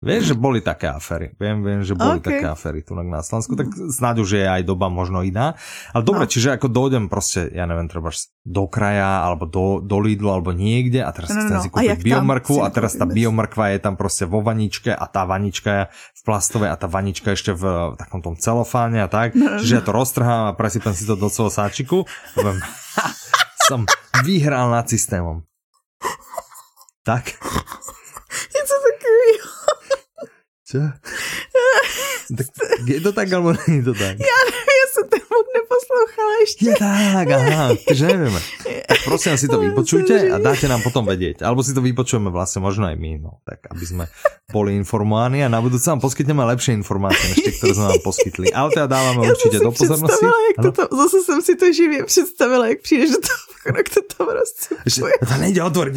Speaker 2: Vieš, že boli také afery. Viem, viem, že boli okay. také afery tu na Slovensku, tak snáď už je aj doba možno iná. Ale dobre, no. čiže ako dojdem proste, ja neviem, treba do kraja, alebo do, do Lidlu, alebo niekde a teraz no, no, chcem no. si kúpiť biomrkvu a teraz tá biomrkva je tam proste vo vaničke a tá vanička je v plastovej a tá vanička ešte v, takom tom celofáne a tak. No, no. Čiže ja to roztrhám a presypem si to do svojho sáčiku. som vyhral nad systémom. Tak. Čo? tak, je to tak, alebo nie je to tak?
Speaker 1: Ja ja som ten vod neposlouchala ešte.
Speaker 2: Je tak, aha, takže nevieme. Tak prosím, si to vypočujte a dáte nám potom vedieť. Alebo si to vypočujeme vlastne možno aj my, no, tak aby sme boli informovaní a na budúce vám poskytneme lepšie informácie, než tie, ktoré sme vám poskytli. Ale teda dávame ja určite do pozornosti.
Speaker 1: Jak to, zase som si to živě představila, jak přijdeš do toho, jak to rozcupuje.
Speaker 2: To nejde otvoriť.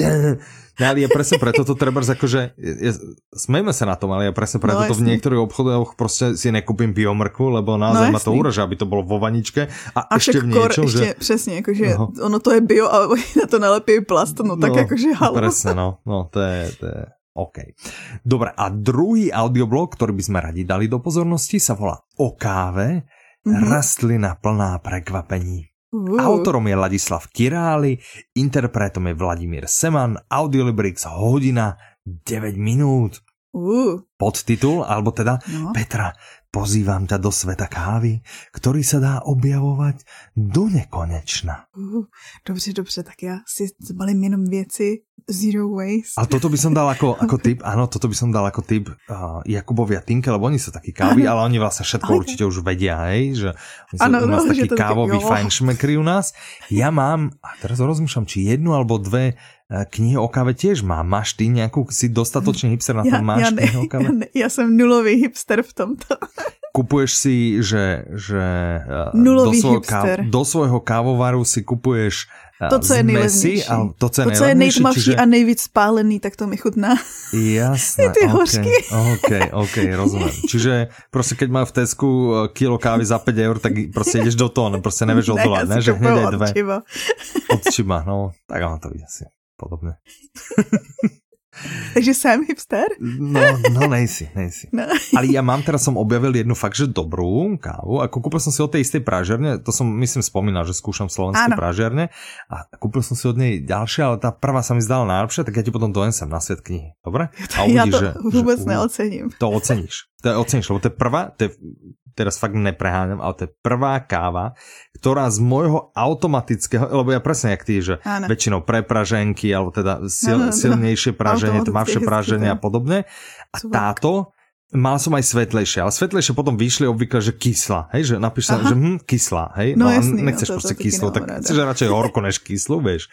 Speaker 2: No, ale ja presne preto to treba, akože, ja, smejme sa na tom, ale ja presne preto no, to v niektorých obchodoch proste si nekúpim biomrku, lebo naozaj no, ma to uraža, aby to bolo vo vaničke a, a ešte v niečom, ešte,
Speaker 1: že... Presne, akože no. ono to je bio, ale na to nalepí plast, no tak no, akože halo.
Speaker 2: Presne, no, no to je, to je OK. Dobre, a druhý audioblog, ktorý by sme radi dali do pozornosti, sa volá O káve, mm-hmm. rastlina plná prekvapení. Uh. Autorom je Ladislav Király, interpretom je Vladimír Seman, Audiolibrix hodina 9 minút.
Speaker 1: Uh.
Speaker 2: Podtitul, alebo teda no. Petra, pozývam ťa do sveta kávy, ktorý sa dá objavovať do nekonečna.
Speaker 1: Uh, dobře, dobře, tak já si zbalím jenom věci zero waste.
Speaker 2: A toto by som dal ako, ako tip, áno, toto by som dal ako tip uh, Jakubovi a Tinke, lebo oni sú takí kávy, ale oni vlastne všetko okay. určite už vedia, hej, že ano, u nás no, takí kávoví fajnšmekry u nás. Ja mám, a teraz rozmýšľam, či jednu alebo dve knihy o káve tiež má. Máš ty nějakou, si dostatočný hipster na to, ja, máš ja knihy o káve?
Speaker 1: Ja, ne, ja som nulový hipster v tomto.
Speaker 2: Kupuješ si, že, že
Speaker 1: e, Nulový do, svojho hipster.
Speaker 2: Káv, do svojho kávovaru si kupuješ
Speaker 1: e, to, co je nejlevnější.
Speaker 2: to, co je,
Speaker 1: to, co je nejtmavší čiže... a nejvíc spálený, tak to mi chutná.
Speaker 2: Jasné,
Speaker 1: Ty hořky.
Speaker 2: OK, OK, rozumiem. Čiže prostě keď má v Tesku kilo kávy za 5 eur, tak prostě ideš do toho, prostě nevieš odolať, ne? Že hneď dve. Od čiba, no, tak ono to vidí asi podobné.
Speaker 1: Takže jsem hipster?
Speaker 2: No, no nejsi, nejsi. No. Ale ja mám teraz som objavil jednu fakt, že dobrú kávu. Ako kúpil som si od tej istej pražerne, to som myslím spomínal, že skúšam slovenské pražerne a kúpil som si od nej ďalšie, ale tá prvá sa mi zdala najlepšia, tak ja ti potom donesem na svet knihy. Dobre?
Speaker 1: A uvidíš, ja to že, vôbec že, neocením.
Speaker 2: To oceníš. To oceníš, lebo to je prvá, to je teraz fakt nepreháňam, ale to je prvá káva, ktorá z môjho automatického, lebo ja presne jak ty, že ano. väčšinou prepraženky, alebo teda sil, silnejšie praženie, tmavšie praženie a podobne. A táto Mal som aj svetlejšie, ale svetlejšie potom vyšli obvykle, že kyslá, hej, že napíš sa, že hm, kyslá, hej,
Speaker 1: no, no jasný,
Speaker 2: nechceš
Speaker 1: no,
Speaker 2: to, proste kyslú, tak ráda. chceš radšej horko než kyslú, vieš.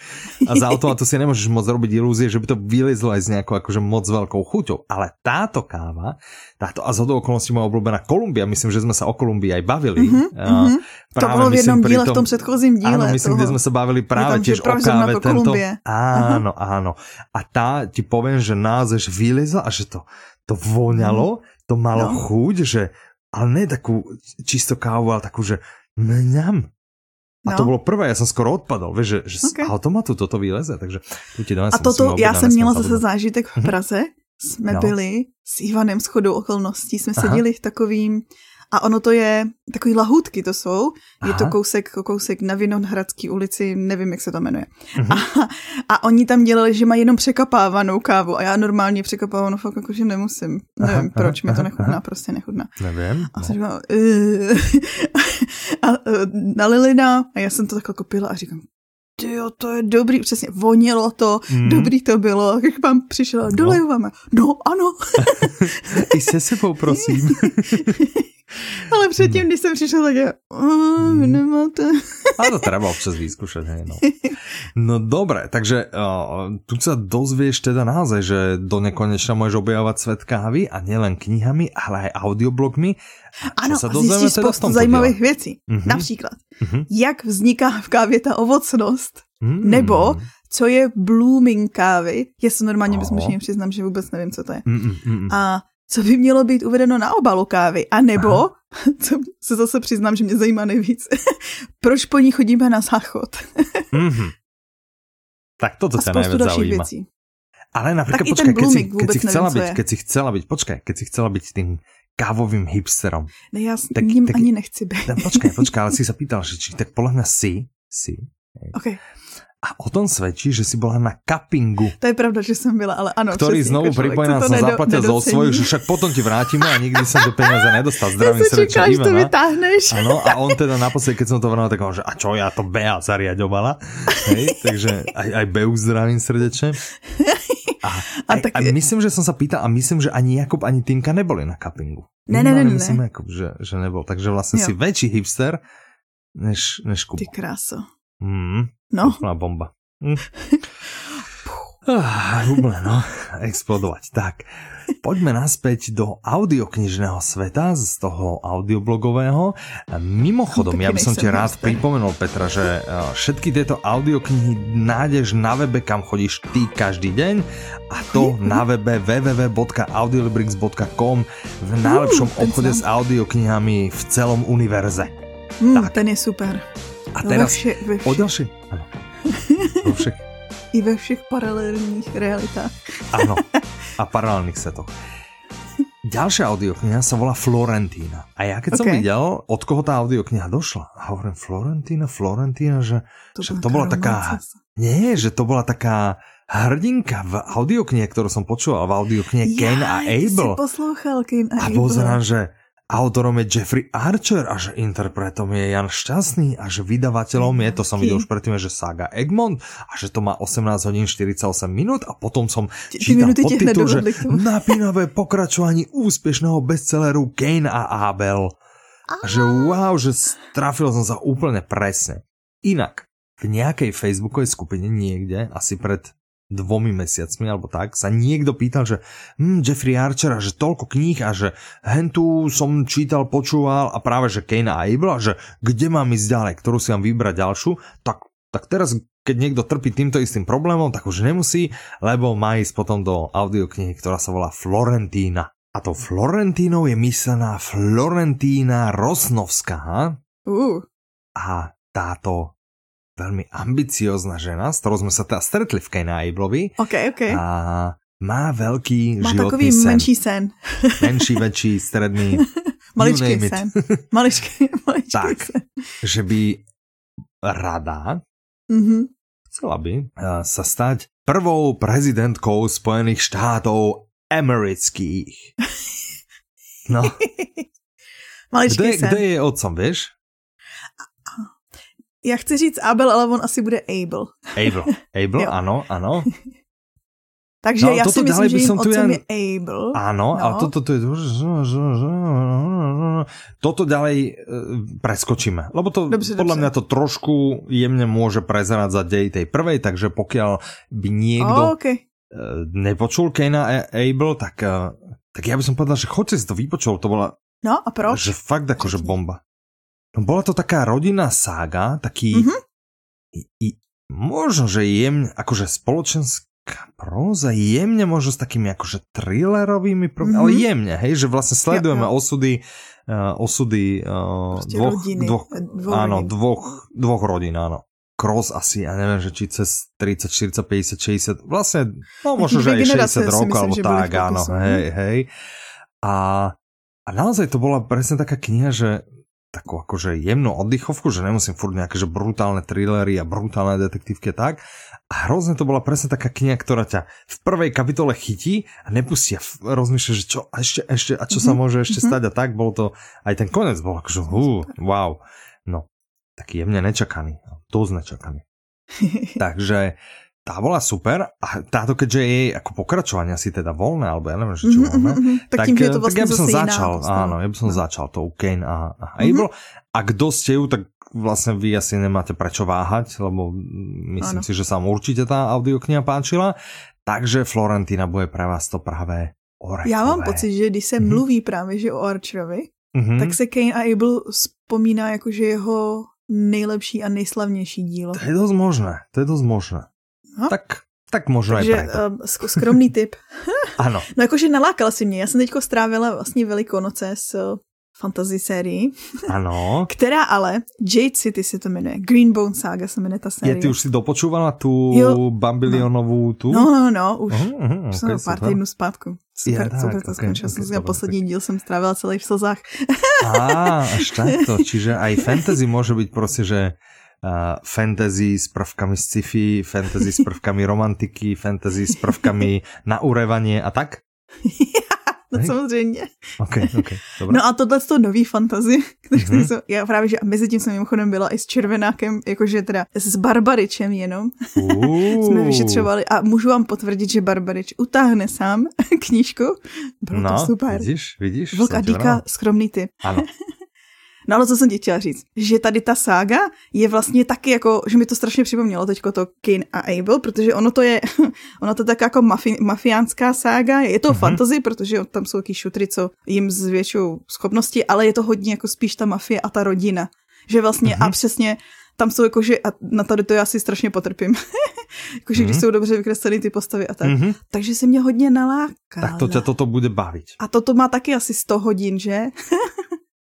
Speaker 2: A za automatu si nemôžeš moc robiť ilúzie, že by to vylezlo aj s nejakou akože moc veľkou chuťou, ale táto káva, táto a to okolností moja obľúbená Kolumbia, myslím, že sme sa o Kolumbii aj bavili. Mm-hmm, mm-hmm.
Speaker 1: to bolo v jednom díle, tom, v tom předchozím díle.
Speaker 2: Áno, myslím, toho, kde sme sa bavili práve tiež o káve. Tento, áno, áno. A tá, ti poviem, že název vylezla a že to, to voňalo, to malo no. chuť, že, ale ne takú čisto kávu, ale takú, že mňam. A no. to bylo prvé, já jsem skoro odpadl, víš, že, že okay. z automatu toto vyleze, takže tu ti
Speaker 1: A toto, já jsem měla zase zážitek v Praze, jsme no. byli s Ivanem shodou okolností, jsme Aha. seděli v takovým a ono to je, takový lahůdky to jsou, Aha. je to kousek, kousek na Vinohradský ulici, nevím, jak se to jmenuje. Mhm. A, a oni tam dělali, že mají jenom překapávanou kávu a já normálně překapávanou fakt jakože nemusím. Aha, nevím, aha, proč aha, mi to nechutná, aha. prostě nechutná.
Speaker 2: Nevím.
Speaker 1: A, no. jsem říkala, uh, a uh, nalili na, a já jsem to takhle kopila a říkám, jo, to je dobrý, přesně, vonilo to, mm. dobrý to bylo, jak vám přišel, no. doleju vám, no ano.
Speaker 2: I se sebou, prosím.
Speaker 1: Ale předtím, když jsem přišel, tak já, mm. nemáte.
Speaker 2: A to treba občas vyskúšať, hej, no. No dobre, takže uh, tu sa dozvieš teda naozaj, že do nekonečna môžeš objavovať svet kávy a nielen knihami, ale aj audioblogmi.
Speaker 1: Ano, a zjistíš teda spoustu zajímavých dělat? věcí. Mm-hmm. Například, mm-hmm. jak vzniká v kávě ta ovocnost, mm. nebo co je blooming kávy. Já se normálně oh. bezmučně přiznám, že vůbec nevím, co to je. Mm-mm. A co by mělo být uvedeno na obalu kávy. A nebo, Aha. co se zase přiznám, že mě zajímá nejvíc, proč po ní chodíme na záchod.
Speaker 2: mm-hmm. Tak toto ťa najviac zaujíma. Věcí. Ale napríklad, počkaj, keď si, keď si chcela byť, keď si chcela byť, počkaj, keď si chcela byť tým kávovým hipsterom.
Speaker 1: Ne, ja tak, ním tak, ani nechci byť.
Speaker 2: Tak, počkaj, počkaj, ale si sa pýtal, že či, tak podľa mňa si, si.
Speaker 1: Okay.
Speaker 2: A o tom svedčí, že si bola na kapingu.
Speaker 1: To je pravda, že som byla, ale ano.
Speaker 2: Ktorý
Speaker 1: přesně,
Speaker 2: znovu pripomína, som zaplatil zo svojich, že však potom ti vrátime a nikdy som to peniaze nedostal. Zdravím ja srdečne Ivana.
Speaker 1: to vytáhneš.
Speaker 2: Ano, a on teda naposledy, keď som to vrnal, tak on, že a čo, ja to Bea zariadovala. Hej, takže aj, aj Beu zdravím srdečne. A, a, tak... a myslím, že som sa pýtal a myslím, že ani Jakub, ani Tinka neboli na kapingu.
Speaker 1: Ne, ne, ne, ne.
Speaker 2: Myslím, Jakub, že, že nebol. Takže vlastne jo. si väčší hipster než, než Kubo.
Speaker 1: Ty kráso.
Speaker 2: Mm,
Speaker 1: no.
Speaker 2: bomba. Hm. Ah, no, explodovať. Tak, poďme naspäť do audioknižného sveta, z toho audioblogového. Mimochodom, ja by som ti rád pripomenul, Petra, že eh, všetky tieto audioknihy nájdeš na webe, kam chodíš ty každý deň a to na webe www.audiolibrix.com v najlepšom obchode s audioknihami v celom univerze.
Speaker 1: Mm, tak. Ten je super.
Speaker 2: A teraz o ďalšie. Vo všech...
Speaker 1: I ve všech paralelních realitách.
Speaker 2: Áno, a paralelných setoch. Ďalšia audiokniha sa volá Florentína. A ja keď okay. som videl, od koho tá audiokniha došla, a hovorím Florentína, Florentína, že to, to bola taká... Nie, že to bola taká hrdinka v audioknihe, ktorú som počúval v audioknihe Ken a Abel.
Speaker 1: Ja, poslouchal Ken a,
Speaker 2: a pozerám, že autorom je Jeffrey Archer a že interpretom je Jan Šťastný a že vydavateľom je, to som videl už predtým, že Saga Egmont a že to má 18 hodín 48 minút a potom som čítal podtitul, že napínavé pokračovanie úspešného bestselleru Kane a Abel. A že wow, že trafil som sa úplne presne. Inak, v nejakej facebookovej skupine niekde, asi pred dvomi mesiacmi alebo tak, sa niekto pýtal, že hm, Jeffrey Archer a že toľko kníh a že hentu som čítal, počúval a práve že Kane a Abel a že kde mám ísť ďalej, ktorú si mám vybrať ďalšiu, tak, tak teraz keď niekto trpí týmto istým problémom, tak už nemusí, lebo má ísť potom do audioknihy, ktorá sa volá Florentína. A to Florentínou je myslená Florentína Rosnovská.
Speaker 1: Uh.
Speaker 2: A táto veľmi ambiciozná žena, s ktorou sme sa teda stretli v Kane Ablovi.
Speaker 1: OK, OK.
Speaker 2: A má veľký
Speaker 1: má
Speaker 2: životný
Speaker 1: takový
Speaker 2: sen.
Speaker 1: menší sen.
Speaker 2: menší, väčší, stredný.
Speaker 1: Maličký sen. Maličký, maličký
Speaker 2: tak,
Speaker 1: sen.
Speaker 2: že by rada
Speaker 1: Mm-hmm.
Speaker 2: chcela by eh, sa stať prvou prezidentkou Spojených štátov amerických. No,
Speaker 1: Maličký
Speaker 2: kdo je,
Speaker 1: sen.
Speaker 2: kdo je otcom, vieš?
Speaker 1: Já chci říct Abel, ale on asi bude Abel.
Speaker 2: Abel. Abel, ano, ano.
Speaker 1: Takže
Speaker 2: No,
Speaker 1: já
Speaker 2: toto
Speaker 1: si myslím, že
Speaker 2: tu
Speaker 1: otcem
Speaker 2: ja-
Speaker 1: je Abel.
Speaker 2: Áno,
Speaker 1: No.
Speaker 2: a toto to je... Toto ďalej e, preskočíme, lebo to
Speaker 1: Dobře,
Speaker 2: podľa
Speaker 1: dobře.
Speaker 2: mňa to trošku jemne môže prezerať za dej tej prvej, takže pokiaľ by niekto
Speaker 1: Oh, okay.
Speaker 2: e, nepočul Kena a Abel, tak, e, tak ja by som povedal, že chodte si to vypočul, to bola
Speaker 1: No a proč?
Speaker 2: že fakt akože bomba. No bola to taká rodinná sága, taký...
Speaker 1: Mhm.
Speaker 2: I, i, možno, že jemne, akože spoločenská próza, jemne možno s takými akože thrillerovými prvmi,
Speaker 1: Mhm.
Speaker 2: ale jemne, hej, že vlastne sledujeme
Speaker 1: Jo, jo.
Speaker 2: osudy, uh, osudy uh,
Speaker 1: Proste
Speaker 2: dvoch,
Speaker 1: rodiny,
Speaker 2: dvoch,
Speaker 1: eh, dvoch
Speaker 2: áno, dvoch, dvoch rodín, áno. Cross asi, ja neviem, že či cez 30, 40, 50, 60, vlastne, no možno, že aj
Speaker 1: generácie
Speaker 2: 60
Speaker 1: si
Speaker 2: rokov, alebo tak, áno,
Speaker 1: pokusu.
Speaker 2: hej, hej. A, a naozaj to bola presne taká kniha, že takú akože jemnú oddychovku, že nemusím furt nejaké že brutálne thrillery a brutálne detektívky a tak. A hrozne to bola presne taká kniha, ktorá ťa v prvej kapitole chytí a nepustí a f- rozmýšľa, že čo a ešte, ešte, a čo sa
Speaker 1: Mhm,
Speaker 2: môže ešte
Speaker 1: mhm.
Speaker 2: stať a tak, bolo to, aj ten konec bol akože, hú, wow. No, taký jemne nečakaný, dosť nečakaný. Takže tá bola super a táto, keďže je jej ako pokračovania si teda voľné, alebo ja neviem, že čo
Speaker 1: Mhm,
Speaker 2: voľné,
Speaker 1: mhm, mhm. Tak že je to
Speaker 2: tak
Speaker 1: vlastně
Speaker 2: ja by som začal,
Speaker 1: postava.
Speaker 2: áno, ja by som
Speaker 1: No.
Speaker 2: začal tou Kane a, a Abel. A kdo ste ju, tak vlastne vy asi nemáte prečo váhať, lebo myslím
Speaker 1: Áno.
Speaker 2: si, že sa vám určite tá audiokniha páčila. Takže Florentina bude pre vás to práve orekové.
Speaker 1: Já mám pocit, že když se
Speaker 2: Mhm.
Speaker 1: mluví právě že o Archerovi,
Speaker 2: Mhm.
Speaker 1: tak se Kane a Abel vzpomíná jakože jeho nejlepší a nejslavnější dílo.
Speaker 2: To je dosť možné, to je dosť možné.
Speaker 1: No.
Speaker 2: Tak, tak možno
Speaker 1: Takže
Speaker 2: aj preto.
Speaker 1: sk- skromný tip.
Speaker 2: Áno.
Speaker 1: No jakože nalákal si mě. Já jsem teďko strávila vlastně Velikonoce s uh, fantasy sérií,
Speaker 2: Áno.
Speaker 1: která ale, Jade City se to jmenuje, Greenbone Saga se jmenuje ta
Speaker 2: Je,
Speaker 1: série.
Speaker 2: ty už si dopočúvala tú
Speaker 1: Jo.
Speaker 2: Bambilionovú tú?
Speaker 1: No, no, no, už.
Speaker 2: Uh, uh,
Speaker 1: Už
Speaker 2: okay,
Speaker 1: jsem pár týdnů zpátku. Super,
Speaker 2: Ja, tak,
Speaker 1: super to skončilo.
Speaker 2: ok,
Speaker 1: jsem si
Speaker 2: dobre,
Speaker 1: poslední díl jsem strávila celý v slzách.
Speaker 2: Á, až takto. Čiže aj fantasy môže byť proste, že fantasy s prvkami sci-fi, fantasy s prvkami romantiky, fantasy s prvkami na urevanie a tak?
Speaker 1: no
Speaker 2: Hej.
Speaker 1: samozřejmě.
Speaker 2: OK, OK, dobre.
Speaker 1: No a tohle to nový fantasy, který
Speaker 2: Mhm.
Speaker 1: jsem, já právě, že a mezi tím jsem mimochodem byla i s Červenákem, jakože teda s Barbaričem jenom, jsme vyšetřovali a můžu vám potvrdit, že Barbarič utáhne sám knížku. Bylo
Speaker 2: No,
Speaker 1: to super.
Speaker 2: vidíš, vidíš?
Speaker 1: Vlk a Díka, skromný typ.
Speaker 2: Áno.
Speaker 1: No ale co jsem ti chtěla říct, že tady ta sága je vlastně taky jako, že mi to strašně připomnělo teďko to Kane a Abel, protože ono to je, ono to je tak jako mafi, mafiánská sága, je to
Speaker 2: Mhm.
Speaker 1: mm-hmm. fantasy, protože tam jsou taky šutry, co jim zvětšují schopnosti, ale je to hodně jako spíš ta mafie a ta rodina. Že vlastně
Speaker 2: Mhm.
Speaker 1: mm-hmm. a přesně tam jsou jakože, a na tady to já si strašně potrpím, jakože mm-hmm. když
Speaker 2: Mhm.
Speaker 1: jsou dobře vykresleny ty postavy a tak. Mm-hmm.
Speaker 2: Mhm.
Speaker 1: Takže se mě hodně nalákala.
Speaker 2: Tak to ťa toto bude baviť.
Speaker 1: A toto má taky asi 100 hodin, že?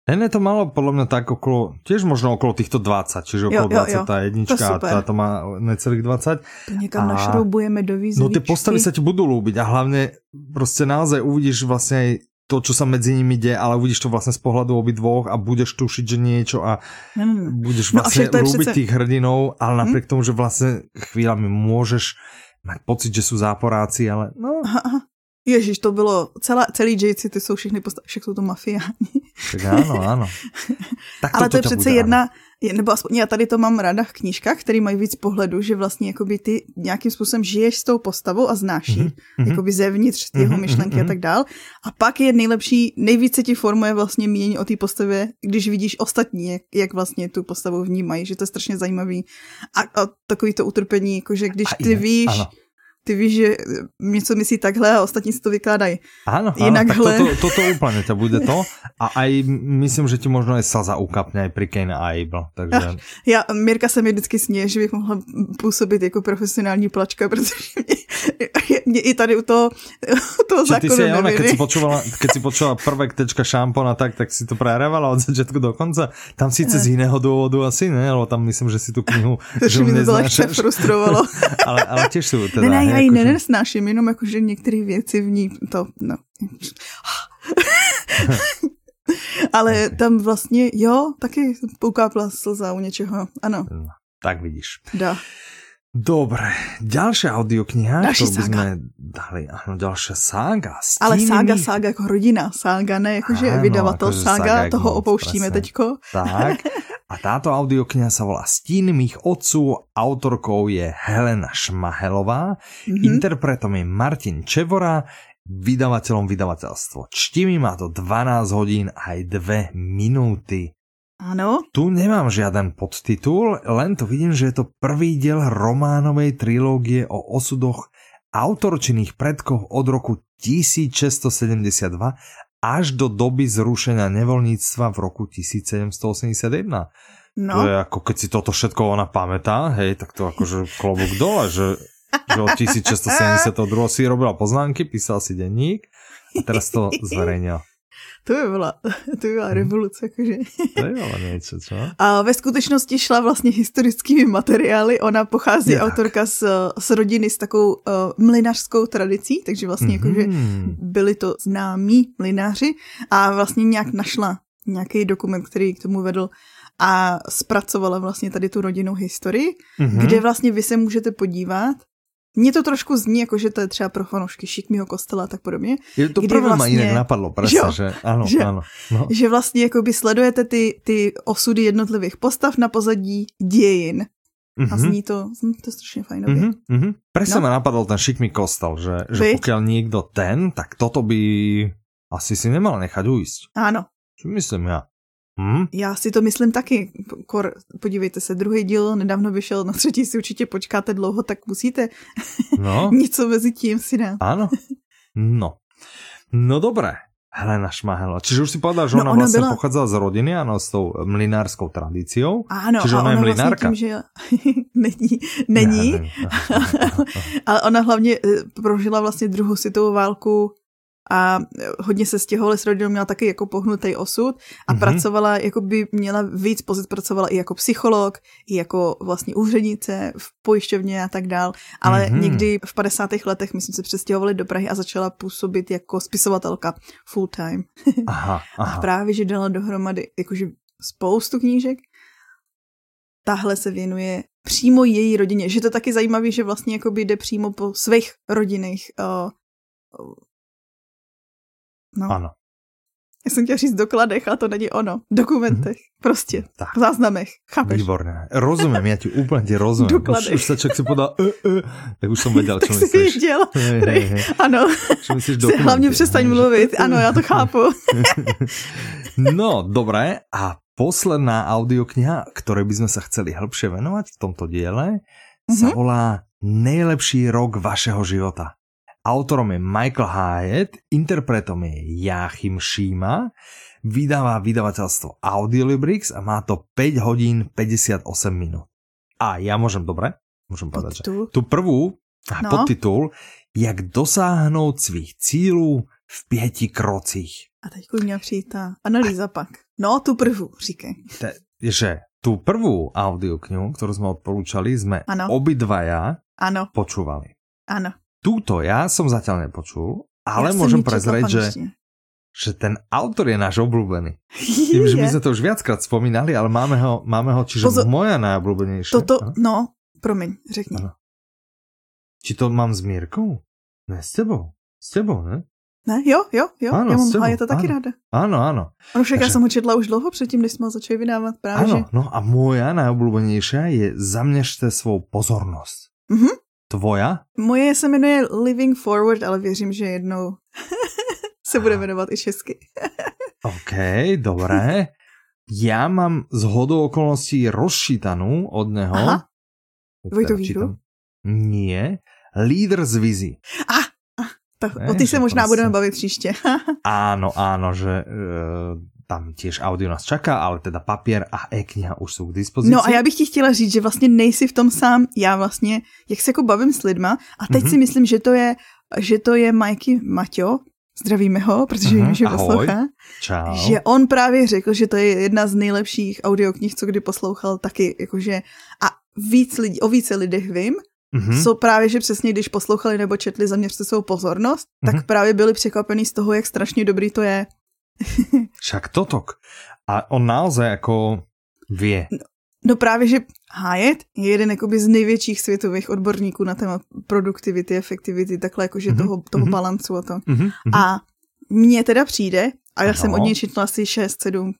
Speaker 2: Ne, to malo podľa mňa tak okolo, tiež možno okolo týchto 20, čiže okolo
Speaker 1: Jo, jo, jo.
Speaker 2: 21
Speaker 1: To
Speaker 2: a
Speaker 1: super.
Speaker 2: táto má necelých 20.
Speaker 1: To někam
Speaker 2: A-
Speaker 1: našroubujeme do výzvy.
Speaker 2: No tie postavy sa ti budú ľúbiť a hlavne proste naozaj uvidíš vlastne aj to, čo sa medzi nimi deje, ale uvidíš to vlastne z pohľadu obidvoch a budeš tušiť, že niečo a
Speaker 1: ne.
Speaker 2: budeš
Speaker 1: No a
Speaker 2: vlastne
Speaker 1: to je
Speaker 2: ľúbiť tých hrdinov, ale
Speaker 1: Hm?
Speaker 2: napriek tomu, že vlastne chvíľami môžeš mať pocit, že sú záporáci, ale no,
Speaker 1: Aha, aha. Ježíš, to bylo, celá, celý JC, ty jsou všechny postavy, však jsou to mafiáni.
Speaker 2: Tak áno, áno. Tak
Speaker 1: Ale to je přece jedna, je- nebo aspoň já tady to mám ráda v knížkách, které mají víc pohledu, že vlastně jakoby ty nějakým způsobem žiješ s tou postavou a znáš ji,
Speaker 2: mhm.
Speaker 1: jakoby zevnitř jeho
Speaker 2: Mhm,
Speaker 1: myšlenky
Speaker 2: mhm,
Speaker 1: a tak dál. A pak je nejlepší, nejvíce ti formuje vlastně mínění o té postavě, když vidíš ostatní, jak, jak vlastně tu postavu vnímají, že to je strašně zajímavý. A, a takový to utrpení, jakože když
Speaker 2: A
Speaker 1: ty
Speaker 2: inak,
Speaker 1: víš,
Speaker 2: áno.
Speaker 1: Ty víš, že něco myslí takhle a ostatní si to vykládají.
Speaker 2: Áno, áno
Speaker 1: Inak
Speaker 2: tak toto, toto úplne ťa bude to. A aj myslím, že ti možno aj slza ukapne aj pri Kane a Abel. Takže
Speaker 1: Já, Mirka se mi vždycky směje, že bych mohla působit jako profesionální plačka, protože mě, mě i tady u toho, u toho
Speaker 2: Či ty si
Speaker 1: zákonu
Speaker 2: aj ona, keď si počúvala, keď si počula prvé tečka šampóna, tak, tak si to prehrávala od začiatku do konca. Tam síce z iného dôvodu asi, ne? Lebo tam myslím, že si tú knihu
Speaker 1: To
Speaker 2: že
Speaker 1: mi to
Speaker 2: ale, ale tiež sú teda...
Speaker 1: ne, ne, ji
Speaker 2: akože-
Speaker 1: nesnáším, jenom jakože některé věci v ní, to, no. Ale tam vlastně, jo, taky poukápla slza u něčeho. Ano,
Speaker 2: No, tak vidíš.
Speaker 1: dá.
Speaker 2: Dobre, ďalšia audiokniha,
Speaker 1: Ďalší
Speaker 2: ktorú by sme dali, áno, ďalšia sága.
Speaker 1: Ale
Speaker 2: Stíny
Speaker 1: sága, sága jako rodina, sága, ne jakože
Speaker 2: Áno,
Speaker 1: vydavatel
Speaker 2: akože
Speaker 1: sága,
Speaker 2: sága
Speaker 1: toho opouštíme
Speaker 2: presne.
Speaker 1: teďko.
Speaker 2: Tak. A táto audiokniha sa volá Stín mých otců. Autorkou je Helena Šmahelová.
Speaker 1: Mhm.
Speaker 2: Interpretom je Martin Čevora. Vydavateľom vydavateľstvo. Čtimi má to 12 hodín aj 2 minúty.
Speaker 1: Ano,
Speaker 2: Tu nemám žiaden podtitul, len to vidím, že je to prvý diel románovej trilógie o osudoch autorčinných predkov od roku 1672 až do doby zrušenia nevoľníctva v roku 1781.
Speaker 1: no.
Speaker 2: To je ako keď si toto všetko ona pamätá, hej, tak to akože klobúk dole, že, že od 1672 si robila poznámky, písal si denník a teraz to zverejnil.
Speaker 1: To by byla, to by byla revoluce, jakože.
Speaker 2: To ale niečo, čo?
Speaker 1: A ve skutečnosti šla vlastně historickými materiály. Ona pochází,
Speaker 2: Je tak.
Speaker 1: autorka, z, z rodiny s takovou uh, mlynařskou tradicí, takže vlastně mm-hmm. jakože
Speaker 2: Mhm.
Speaker 1: byli to známí mlynáři a vlastně nějak našla nějaký dokument, který k tomu vedl a zpracovala vlastně tady tu rodinnou historii,
Speaker 2: Mhm.
Speaker 1: mm-hmm. kde vlastně vy se můžete podívat. Mně to trošku zní, jako že to je třeba pro fanoušky šikmýho kostela a tak podobně.
Speaker 2: Je to prvé
Speaker 1: vlastně-
Speaker 2: inak napadlo, presne,
Speaker 1: Že jo,
Speaker 2: že áno,
Speaker 1: že-
Speaker 2: áno. No.
Speaker 1: Že vlastně jakoby sledujete ty, ty osudy jednotlivých postav na pozadí dějin. A
Speaker 2: Mhm.
Speaker 1: zní to, zní to strašně fajnově.
Speaker 2: Mhm, mhm. Presne
Speaker 1: No.
Speaker 2: ma napadol ten šikmý kostel, že, že
Speaker 1: Veď?
Speaker 2: pokiaľ niekto ten, tak toto by asi si nemal nechať ujsť.
Speaker 1: Ano,
Speaker 2: Čo myslím ja? Hm?
Speaker 1: já si to myslím taky. Kor, podívejte se, druhý díl nedávno vyšel, na třetí si určitě počkáte dlouho, tak musíte
Speaker 2: No,
Speaker 1: něco mezi tím si dát.
Speaker 2: áno. No. No dobré. Helena Šmahela. Čiže už si povedal, že
Speaker 1: No,
Speaker 2: ona,
Speaker 1: ona
Speaker 2: vlastne
Speaker 1: byla-
Speaker 2: pochádzala z rodiny, áno, s tou mlinárskou tradíciou.
Speaker 1: Ano,
Speaker 2: Čiže
Speaker 1: a
Speaker 2: ona je
Speaker 1: ona vlastně
Speaker 2: mlynárka?
Speaker 1: tím, že není, není,
Speaker 2: Ja, neviem.
Speaker 1: ale ona hlavně eh, prožila vlastně druhou světovou válku a eh, hodně se stěhovali s rodinou, měla taky jako pohnutý osud a
Speaker 2: Mhm.
Speaker 1: mm-hmm. pracovala, jako by měla víc pozic, pracovala i jako psycholog, i jako vlastně úřednice v pojišťovně a tak dál, ale
Speaker 2: Mhm.
Speaker 1: mm-hmm. někdy v 50. letech, myslím, se přestěhovali do Prahy a začala působit jako spisovatelka full time.
Speaker 2: Aha,
Speaker 1: A
Speaker 2: aha.
Speaker 1: právě, že dala dohromady jakože spoustu knížek. Tahle se věnuje přímo její rodině. Že to taky zajímavé, že vlastně jakoby jde přímo po svých rodinných uh, no,
Speaker 2: Áno.
Speaker 1: já jsem chtěla říct dokladech, ale to není ono. Dokumentech, prostě,
Speaker 2: Tak.
Speaker 1: v záznamech, chápeš?
Speaker 2: Výborné. Rozumiem, ja ti úplne ti rozumiem. Už,
Speaker 1: Dokladej.
Speaker 2: už sa človek si povedal, e, e, tak už
Speaker 1: Tak
Speaker 2: čo
Speaker 1: si
Speaker 2: myslíš.
Speaker 1: viděl.
Speaker 2: Hej, hej, hej.
Speaker 1: Ano,
Speaker 2: Čo myslíš dokumenty?
Speaker 1: hlavně přestaň mluvit. Ano, já to chápu.
Speaker 2: No, dobré. A posledná audiokniha, ktorej by sme sa chceli hĺbšie venovať v tomto diele, sa
Speaker 1: Mhm.
Speaker 2: volá Nejlepší rok vašeho života. Autorom je Michael Hyatt, interpretom je Jáchym Šíma, vydáva vydavateľstvo Audiolibrix a má to 5 hodín 58 minút. A ja môžem, dobre? Môžem povedať, že tu prvú a
Speaker 1: No.
Speaker 2: podtitul Jak dosáhnout svých cílů v pěti krocích.
Speaker 1: A teď měla přijít ta analýza pak. No, tu prvu, říkej.
Speaker 2: Te, že tú prvú audioknihu, ktorú sme odporúčali, sme
Speaker 1: Ano.
Speaker 2: obidvaja
Speaker 1: Ano,
Speaker 2: počúvali.
Speaker 1: ano.
Speaker 2: Túto ja som zatiaľ nepočul, ale
Speaker 1: Já jsem
Speaker 2: môžem prezrieť, že, že ten autor je náš obľúbený. Tým, že my sme to už viackrát spomínali, ale máme ho, máme ho čiže
Speaker 1: Pozor.
Speaker 2: moja najobľúbenejšia.
Speaker 1: Toto,
Speaker 2: Ano?
Speaker 1: no, promiň, řekni.
Speaker 2: Ano. Či to mám s Mírkou? Ne s tebou. S tebou, ne?
Speaker 1: Ne, jo, jo, jo,
Speaker 2: Áno,
Speaker 1: já
Speaker 2: s tebou,
Speaker 1: mám je to taky
Speaker 2: áno.
Speaker 1: ráda.
Speaker 2: Áno, áno.
Speaker 1: Ono však já
Speaker 2: Takže-
Speaker 1: jsem ho četla už dlouho předtím, než jsme ho začali vydávat právě, že...
Speaker 2: Áno, no a moja najobľúbenejšia je Zamnežte svou pozornosť.
Speaker 1: Mhm.
Speaker 2: Tvoja?
Speaker 1: Moje se jmenuje Living Forward, ale věřím, že jednou se bude jmenovat i česky.
Speaker 2: OK, dobré. Ja mám z hodou okolností rozčítanú od neho.
Speaker 1: Aha.
Speaker 2: Už
Speaker 1: Vojto Víru?
Speaker 2: čítam. Nie. Lídr z vizi.
Speaker 1: Ah, tak
Speaker 2: Ne,
Speaker 1: o ty se možná
Speaker 2: prostě-
Speaker 1: budeme bavit příště.
Speaker 2: Áno, áno, že e, tam tiež audio nás čaká, ale teda papier a e-kniha už sú k dispozícii.
Speaker 1: No a já bych ti chtěla říct, že vlastně nejsi v tom sám. Já vlastně, jak se jako bavím s lidma, a teď
Speaker 2: Mhm.
Speaker 1: si myslím, že to je, že to je Mikey Maťo, zdravíme ho, protože
Speaker 2: Mhm,
Speaker 1: vím, že
Speaker 2: ahoj.
Speaker 1: poslouchá,
Speaker 2: Čau.
Speaker 1: že on právě řekl, že to je jedna z nejlepších audioknih, co kdy poslouchal taky, jakože a víc lidí, o více lidech vím,
Speaker 2: Mhm.
Speaker 1: jsou právě, že přesně když poslouchali nebo četli Zaměřte svou pozornost, tak
Speaker 2: Mhm.
Speaker 1: právě byli překvapení z toho, jak strašně dobrý to je.
Speaker 2: Však totok. A on naozaj ako vie.
Speaker 1: No právě, že Hyatt je jeden jakoby z největších světových odborníků na téma produktivity, efektivity, takhle jakože
Speaker 2: Mhm,
Speaker 1: toho, toho
Speaker 2: mhm.
Speaker 1: balancu a to.
Speaker 2: Mhm, mhm,
Speaker 1: A mně teda přijde, a já
Speaker 2: Ano.
Speaker 1: jsem od něj četla asi 6-7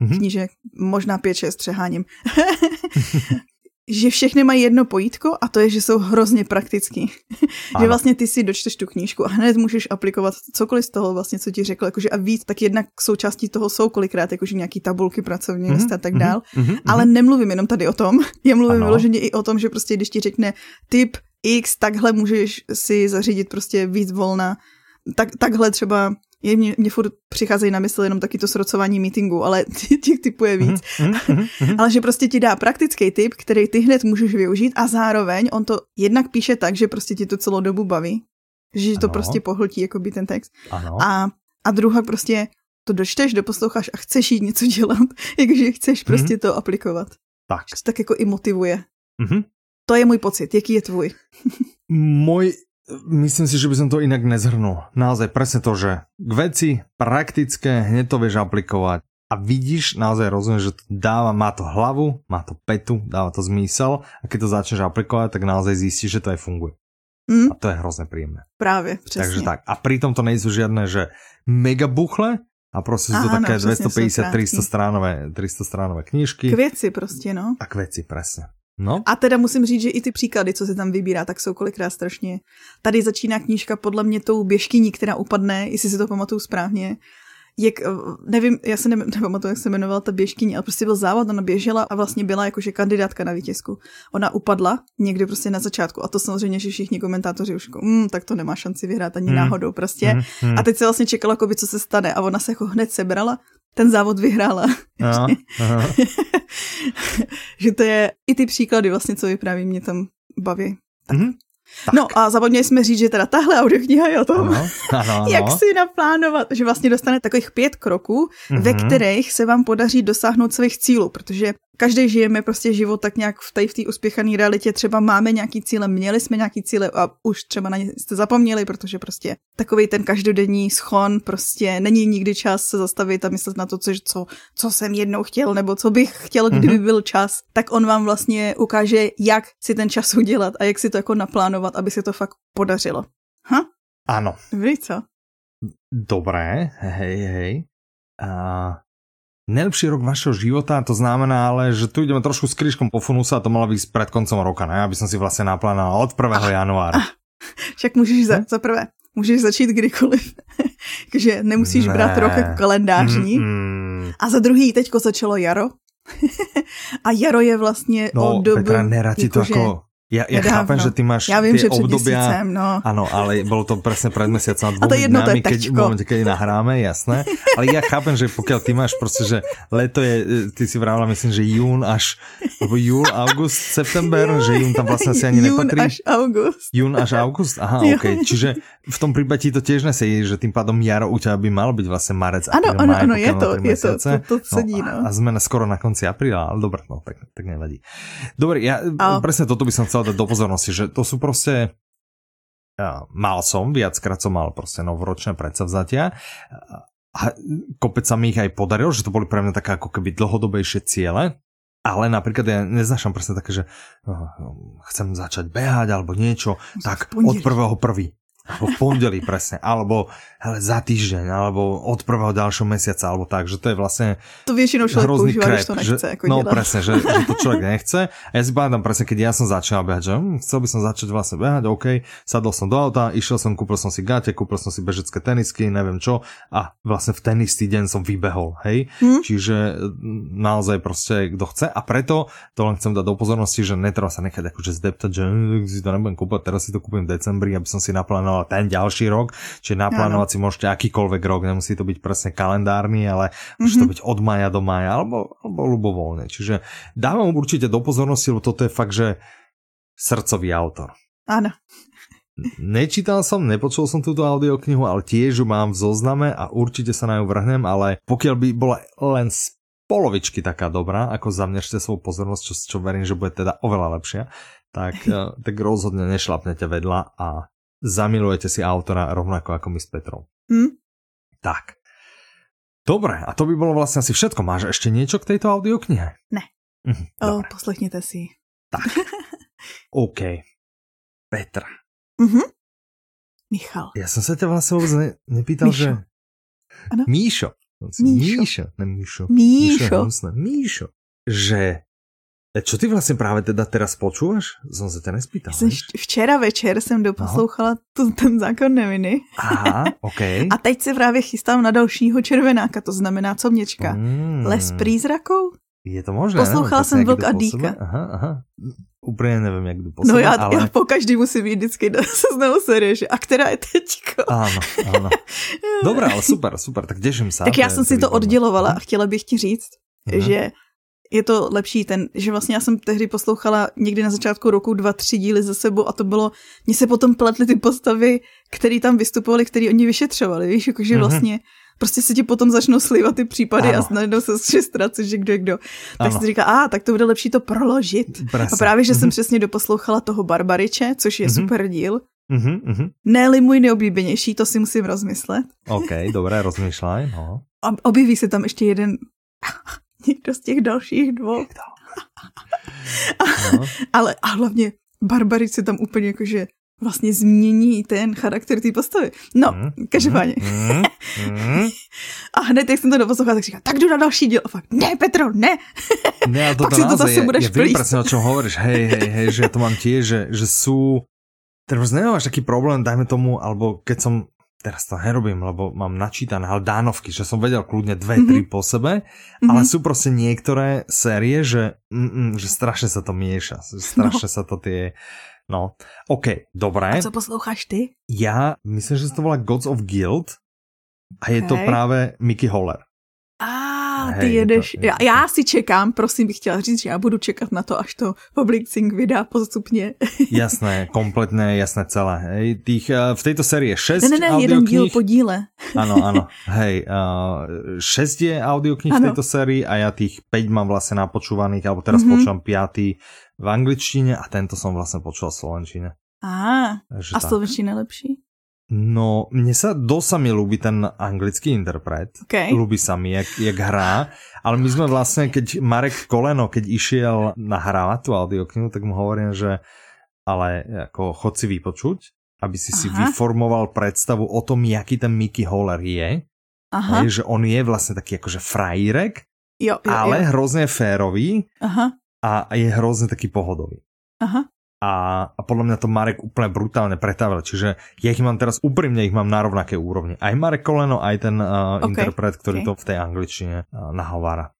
Speaker 2: mhm.
Speaker 1: knížek, možná 5-6 přeháním, že všechny mají jedno pojítko a to je, že jsou hrozně praktický. že vlastně ty si dočteš tu knížku a hned můžeš aplikovat cokoliv z toho vlastně, co ti řekl, jakože a víc, tak jednak součástí toho jsou kolikrát jakože nějaký tabulky pracovní
Speaker 2: Mhm,
Speaker 1: list a tak
Speaker 2: mhm,
Speaker 1: dál.
Speaker 2: mhm,
Speaker 1: Ale nemluvím jenom tady o tom, já mluvím
Speaker 2: Ano.
Speaker 1: vyloženě i o tom, že prostě když ti řekne typ X, takhle můžeš si zařídit prostě víc volna, tak, takhle třeba je mě, mě furt přicházejí na mysl jenom taky to srocování meetingu, ale těch typů je víc.
Speaker 2: mhm, mhm, mhm.
Speaker 1: Ale že prostě ti dá praktický tip, který ty hned můžeš využít a zároveň on to jednak píše tak, že prostě ti to celou dobu baví, že to
Speaker 2: Ano.
Speaker 1: prostě pohltí jakoby ten text.
Speaker 2: Áno.
Speaker 1: A, a druhá prostě to dočteš, doposloucháš a chceš jít něco dělat, jakože chceš prostě to aplikovat.
Speaker 2: Tak.
Speaker 1: Že to tak jako i motivuje.
Speaker 2: Mhm.
Speaker 1: To je můj pocit. Jaký je tvůj?
Speaker 2: Môj, myslím si, že by som to inak nezhrnul. Naozaj presne to, že k veci praktické, hneď to vieš aplikovať a vidíš, naozaj rozumieš, že to dáva, má to hlavu, má to petu, dáva to zmysel a keď to začneš aplikovať, tak naozaj zistíš, že to aj funguje.
Speaker 1: Hm?
Speaker 2: A to je hrozne príjemné.
Speaker 1: Právě, přesně.
Speaker 2: Takže tak. A pritom to nejsou žiadne, že mega buchle, a prostě sú to
Speaker 1: Áno,
Speaker 2: také
Speaker 1: sú
Speaker 2: 250-300
Speaker 1: krátky.
Speaker 2: stránové, 300 stránové knížky.
Speaker 1: K věci prostě, no.
Speaker 2: A k veci, presne. No,
Speaker 1: A teda musím říct, že i ty příklady, co se tam vybírá, tak jsou kolikrát strašně. Tady začíná knížka podle mě tou běžkyní, která upadne, jestli si to pamatuju správně. Jak, eh, nevím, já se ne, nepamatuju, jak se jmenovala ta běžkyně, ale prostě byl závod, ona běžela a vlastně byla jakože kandidátka na vítězku. Ona upadla někde prostě na začátku a to samozřejmě, že všichni komentátoři už jako, mm, tak to nemá šanci vyhrát ani
Speaker 2: Hmm.
Speaker 1: náhodou prostě.
Speaker 2: Mhm, mhm.
Speaker 1: A teď se vlastně čekalo, jakoby, co se stane a ona se jako hned sebrala, ten závod vyhrála.
Speaker 2: Aha, aha.
Speaker 1: že to je i ty příklady vlastně, co vypráví, mě tam baví.
Speaker 2: Mhm. Tak.
Speaker 1: No a zapomněli jsme říct, že teda tahle audiokniha je o tom,
Speaker 2: Ano, ano, ano.
Speaker 1: jak si naplánovat, že vlastně dostane takových pět kroků, mm-hmm. ve
Speaker 2: Mhm.
Speaker 1: kterých se vám podaří dosáhnout svých cílů, protože každý žijeme prostě život tak nějak v té, v té uspěchané realitě, třeba máme nějaký cíle, měli jsme nějaký cíle a už třeba na ně jste zapomněli, protože prostě takový ten každodenní schon, prostě není nikdy čas se zastavit a myslet na to, co, co, co jsem jednou chtěl, nebo co bych chtěl, kdyby
Speaker 2: Mhm.
Speaker 1: byl čas, tak on vám vlastně ukáže, jak si ten čas udělat a jak si to jako naplánovat, aby se to fakt podařilo. Ha?
Speaker 2: Áno,
Speaker 1: Dobrý, co?
Speaker 2: dobré, hej, hej. A najlepší rok vašeho života, to znamená ale, že tu ideme trošku s krížkom po funusa a to malo byť pred koncom roka, ne? Aby som si vlastne naplánoval od 1. januára.
Speaker 1: Však můžeš za, za prvé, můžeš začít kdykoliv. Takže nemusíš
Speaker 2: Ne.
Speaker 1: brát rok jako kalendářní.
Speaker 2: Mm, mm.
Speaker 1: A za druhý, teďko začalo jaro. a jaro je vlastně
Speaker 2: No,
Speaker 1: od doby...
Speaker 2: Petra, nerad ti to
Speaker 1: jakože-
Speaker 2: ako... Ja, ja
Speaker 1: nedávno.
Speaker 2: chápem, že ty máš
Speaker 1: Já vím,
Speaker 2: tie
Speaker 1: že
Speaker 2: obdobia...
Speaker 1: měsícem, no.
Speaker 2: Áno, ale bolo to presne pred mesiacom a
Speaker 1: A to
Speaker 2: dvomi
Speaker 1: je jedno, to je
Speaker 2: dňami, keď, v momente, keď nahráme, jasné. Ale ja chápem, že pokiaľ ty máš proste, že leto je, e, ty si vravila, myslím, že jún až, alebo júl, august, september, že jún tam vlastne asi ani
Speaker 1: Jún
Speaker 2: nepatrí.
Speaker 1: až august.
Speaker 2: Jún až august? Aha. OK. Čiže v tom prípade ti to tiež nesedí, že tým pádom jaro u teba by malo byť vlastne marec, apríl,
Speaker 1: ano,
Speaker 2: maj,
Speaker 1: ano, je to, je to, to, to sedí,
Speaker 2: a,
Speaker 1: no.
Speaker 2: a sme na, skoro na konci apríla, ale dobre, no, tak, tak nevadí. Dobre, ja
Speaker 1: A-
Speaker 2: presne toto by som chcel dať do pozornosti, že to sú proste ja, mal som, viackrát som mal proste novoročné predsavzatia. A kopec sa mi ich aj podarilo, že to boli pre mňa také ako keby dlhodobejšie ciele, ale napríklad ja neznašam presne také, že uh, chcem začať behať alebo niečo, tak od prvého prvý. Alebo v pondelí presne, alebo hele, za týždeň, alebo od prvého ďalšieho mesiaca, alebo tak, že to je vlastne
Speaker 1: To většinou člověk
Speaker 2: hrozný
Speaker 1: používá, když
Speaker 2: krep,
Speaker 1: to nechce.
Speaker 2: že,
Speaker 1: Jako
Speaker 2: no
Speaker 1: dělat.
Speaker 2: presne, že, že to človek nechce. A ja si pamätám presne, keď ja som začal behať, že hm, chcel by som začať vlastne behať, OK, sadol som do auta, išiel som, kúpil som si gate, kúpil som si bežecké tenisky, neviem čo, a vlastne v ten istý deň som vybehol, hej.
Speaker 1: Hm?
Speaker 2: Čiže mm, naozaj proste kto chce a preto to len chcem dať do pozornosti, že netreba sa nechať akože zdeptať, že hm, si to nebudem kúpať, teraz si to kúpim v decembri, aby som si naplánoval ten ďalší rok, čiže naplánovať si môžete akýkoľvek rok, nemusí to byť presne kalendárny, ale môže to byť od maja do maja, alebo, alebo ľubovoľne. Čiže dávam určite do pozornosti, lebo toto je fakt, že srdcový autor.
Speaker 1: Áno.
Speaker 2: Nečítal som, nepočul som túto audioknihu, ale tiež ju mám v zozname a určite sa na ňu vrhnem, ale pokiaľ by bola len z polovičky taká dobrá, ako zamnešte svoju pozornosť, čo, čo verím, že bude teda oveľa lepšia, tak, eh, tak rozhodne nešlapnete vedľa a zamilujete si autora rovnako ako my s Petrou.
Speaker 1: Hm?
Speaker 2: Tak. Dobre, a to by bolo vlastne asi všetko. Máš ešte niečo k tejto audioknihe?
Speaker 1: Ne.
Speaker 2: Mhm,
Speaker 1: O,
Speaker 2: dobre,
Speaker 1: poslechněte si.
Speaker 2: OK. Petra.
Speaker 1: Mhm. Michal.
Speaker 2: Ja som sa ťa vlastne vôbec ne, nepýtal,
Speaker 1: Míšo.
Speaker 2: že...
Speaker 1: Áno.
Speaker 2: Míšo.
Speaker 1: Míšo.
Speaker 2: Míšo. Ne Míšo.
Speaker 1: Míšo.
Speaker 2: hnusné. Míšo. Že... E, Čo ty vlastne práve teda teraz počúvaš? Som sa ťa nespýtal.
Speaker 1: Jsem včera večer jsem doposlouchala tu, ten zákon neviny
Speaker 2: Aha, OK.
Speaker 1: a teď se právě chystám na dalšího červenáka, to znamená, co mě čeká.
Speaker 2: Mm.
Speaker 1: Les prízrakou?
Speaker 2: Je to možné,
Speaker 1: Poslouchala
Speaker 2: no?
Speaker 1: jsem
Speaker 2: idú
Speaker 1: a Dýka.
Speaker 2: Aha, aha. Úplně nevím, jak jdu po
Speaker 1: No já,
Speaker 2: ale...
Speaker 1: já po každý musím jít vždycky do seznamu série, že a která je teďko?
Speaker 2: Áno, áno. Dobré, ale super, super, tak teším sa.
Speaker 1: tak já jsem si to oddělovala a chtěla bych ti říct,
Speaker 2: Mhm.
Speaker 1: že je to lepší ten, že vlastně já jsem tehdy poslouchala někdy na začátku roku dva, tři díly za sebou a to bylo, mně se potom pletly ty postavy, které tam vystupovali, které oni vyšetřovali, víš, jakože
Speaker 2: Mhm.
Speaker 1: vlastně prostě se ti potom začnou slivat ty případy
Speaker 2: Ano.
Speaker 1: a najednou se ztraci, že kdo je kdo. Tak
Speaker 2: Ano.
Speaker 1: si říká, a tak to bude lepší to proložit.
Speaker 2: Presne.
Speaker 1: A právě, že jsem
Speaker 2: Mhm.
Speaker 1: přesně doposlouchala toho Barbariče, což je
Speaker 2: Mhm.
Speaker 1: super díl.
Speaker 2: Mhm, mhm.
Speaker 1: ne můj nejoblíbenější, to si musím rozmyslet.
Speaker 2: OK, dobré, rozmýšľaj, no.
Speaker 1: Objeví se tam ještě jeden někdo z těch dalších dvou.
Speaker 2: no.
Speaker 1: Ale a hlavně se tam úplně jakože vlastně změní ten charakter té postavy. No,
Speaker 2: Mm,
Speaker 1: každopádně.
Speaker 2: mm, mm.
Speaker 1: A hned, jak jsem to doposlouchala, tak říká, tak jdu na další díl. A fakt, ne, Petro, ne.
Speaker 2: Ne, ale
Speaker 1: Pak
Speaker 2: toto
Speaker 1: si to zase
Speaker 2: ja,
Speaker 1: budeš
Speaker 2: ja
Speaker 1: plísť.
Speaker 2: presne, o čom hovoríš. Hej, hej, hej, že ja to mám tiež, že, že sú... Teraz nemáš taký problém, dajme tomu, alebo keď som teraz to nerobím, lebo mám načítané, ale dánovky, že som vedel kľudne dve,
Speaker 1: Mhm.
Speaker 2: tri po sebe, ale
Speaker 1: Mhm.
Speaker 2: sú proste niektoré série, že, mm, že strašne sa to mieša, že strašne sa to tie... No, OK, dobré.
Speaker 1: A co posloucháš ty?
Speaker 2: Ja myslím, že sa to volá Gods of Guild a je to práve Mickey Holler.
Speaker 1: A
Speaker 2: Hej,
Speaker 1: ty
Speaker 2: to-
Speaker 1: jedeš.
Speaker 2: je
Speaker 1: Já,
Speaker 2: to-
Speaker 1: já si čekám, prosím bych chtěla říct, že já budu čekat na to, až to Public Sync vydá postupně.
Speaker 2: Jasné, kompletné, jasné celé. Hej. Tých, uh, v tejto sérii je 6
Speaker 1: Ne, ne, ne, jeden díl po díle.
Speaker 2: Áno, áno. Hej, uh, 6 je audiokníh v tejto sérii a ja tých 5 mám vlastne napočúvaných, alebo teraz
Speaker 1: Mhm.
Speaker 2: počúvam 5 v angličtine a tento som vlastne počul v slovenčine.
Speaker 1: Á, a
Speaker 2: tak.
Speaker 1: slovenština lepší?
Speaker 2: No, mne sa dosť sa mi ľúbi ten anglický interpret.
Speaker 1: OK.
Speaker 2: Ľúbi sa mi, jak, jak hrá. Ale my sme vlastne, keď Marek Koleno, keď išiel nahrávať tú audioknihu, tak mu hovorím, že ale ako chod si vypočuť, aby si si
Speaker 1: Aha.
Speaker 2: vyformoval predstavu o tom, jaký ten Mickey Holler je.
Speaker 1: Aha,
Speaker 2: Hej, že on je vlastne taký akože frajírek,
Speaker 1: jo, jo,
Speaker 2: ale
Speaker 1: jo.
Speaker 2: hrozne férový
Speaker 1: Aha,
Speaker 2: a je hrozne taký pohodový.
Speaker 1: aha.
Speaker 2: A, a podľa mňa to Marek úplne brutálne pretavil. Čiže ja ich mám teraz úprimne, ich mám na rovnaké úrovni. Aj Marek Koleno, aj ten uh,
Speaker 1: Ok,
Speaker 2: interpret, ktorý
Speaker 1: ok.
Speaker 2: to v tej angličtine uh, nahovára.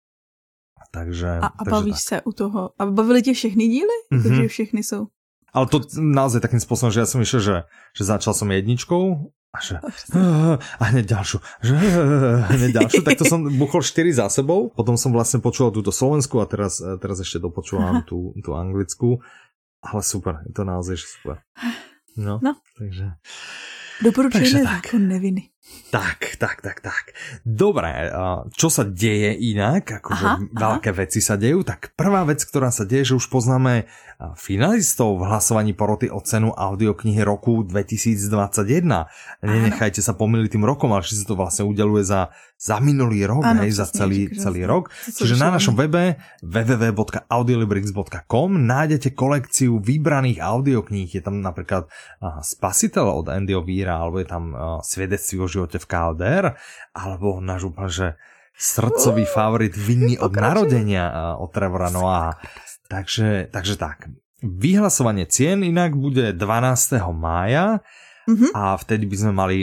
Speaker 2: Takže,
Speaker 1: A, a
Speaker 2: takže
Speaker 1: bavíš
Speaker 2: tak.
Speaker 1: se u toho? A bavili tě všechny díly?
Speaker 2: Mhm.
Speaker 1: Takže všechny jsou.
Speaker 2: Ale to naozaj takým spôsobom, že ja som išiel, že, že začal som jedničkou a že a hneď ďalšiu, že hneď ďalšiu, tak to som buchol 4 za sebou, potom som vlastne počúval túto Slovensku a teraz, teraz ešte dopočúvam tú, tú anglickú, ale super, je to naozaj super. No,
Speaker 1: No.
Speaker 2: takže...
Speaker 1: Doporučujeme
Speaker 2: Takže tak.
Speaker 1: zákon neviny.
Speaker 2: Tak, tak, tak, tak. Dobre, čo sa deje inak, akože aha, veľké aha. veci sa dejú, tak prvá vec, ktorá sa deje, že už poznáme finalistov v hlasovaní poroty o cenu audioknihy roku 2021. Nenechajte sa pomýliť tým rokom, ale že sa to vlastne udeluje za, za minulý rok, ano, hej, za celý, celý rok. Čiže na našom webe www.audiolibrix.com nájdete kolekciu vybraných audiokníh. Je tam napríklad Spasiteľ od Andyho Víra, alebo je tam Svedectví o živote v KLDR, alebo náš úplne, že srdcový favorit Vinný od narodenia od Trevora Noah. Takže, takže tak. Vyhlasovanie cien inak bude 12. mája mm-hmm. a vtedy by sme mali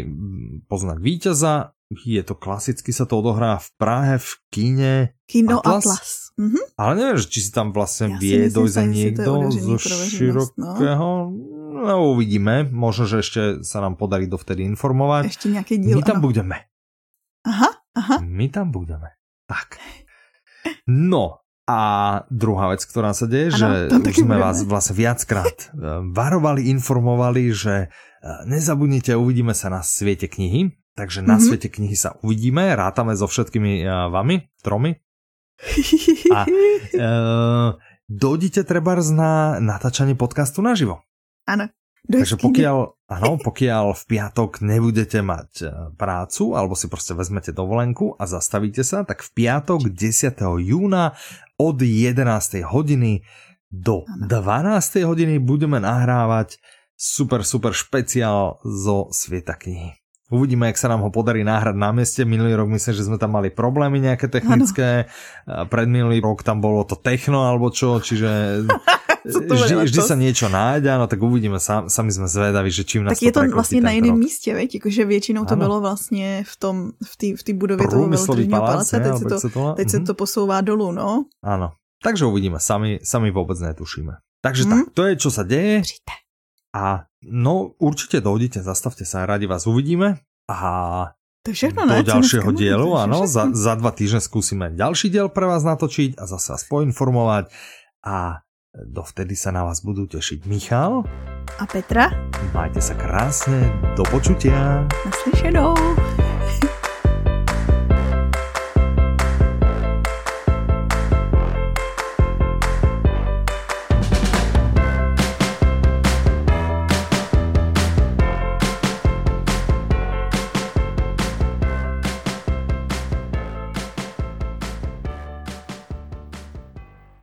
Speaker 2: poznať víťaza. Je to klasicky, sa to odohrá v Prahe, v kine
Speaker 1: Kino Atlas. Atlas. Mm-hmm.
Speaker 2: Ale neviem, či si tam vlastne ja vie dojsť niekto zo širokého. No. no uvidíme, možno, že ešte sa nám podarí dovtedy informovať.
Speaker 1: Ešte nejaký diel,
Speaker 2: My tam ano. budeme.
Speaker 1: Aha, aha.
Speaker 2: My tam budeme. Tak. No, a druhá vec, ktorá sa deje, ano, že už sme vás vlastne viackrát eh, varovali, informovali, že eh, nezabudnite, uvidíme sa na svete knihy. Takže na mm-hmm. svete knihy sa uvidíme, rátame so všetkými uh, vami, tromi. A uh, dojdite treba na natáčanie podcastu naživo.
Speaker 1: Áno.
Speaker 2: Takže pokiaľ, áno, pokiaľ v piatok nebudete mať e, prácu, alebo si proste vezmete dovolenku a zastavíte sa, tak v piatok 10. júna od 11. hodiny do 12. hodiny budeme nahrávať super, super špeciál zo Sveta knihy. Uvidíme, jak sa nám ho podarí náhrať na mieste. Minulý rok myslím, že sme tam mali problémy nejaké technické. Ano. Predminulý rok tam bolo to techno alebo čo, čiže vždy, vždy sa niečo nájde, no tak uvidíme, sam, sami sme zvedaví, že čím nás
Speaker 1: Tak je to vlastně na jiném místě, veď, jakože většinou to ano. bylo vlastně v tom, v té v budově toho velitržního paláce, teď, se to, teď mm-hmm. se to posouvá dolů, no.
Speaker 2: Áno, takže uvidíme, sami, sami vôbec netušíme. Takže mm. tak, to je, čo sa deje.
Speaker 1: Přijďte.
Speaker 2: A no, určite dojdite, zastavte sa, radi vás uvidíme. A
Speaker 1: to všechno,
Speaker 2: do ne? ďalšieho dielu, áno, za, za dva týždne skúsime ďalší diel pre vás natočiť a zase vás poinformovať. A Dovtedy sa na vás budú tešiť Michal
Speaker 1: a Petra.
Speaker 2: Majte sa krásne, do počutia.
Speaker 1: Naslyšenou.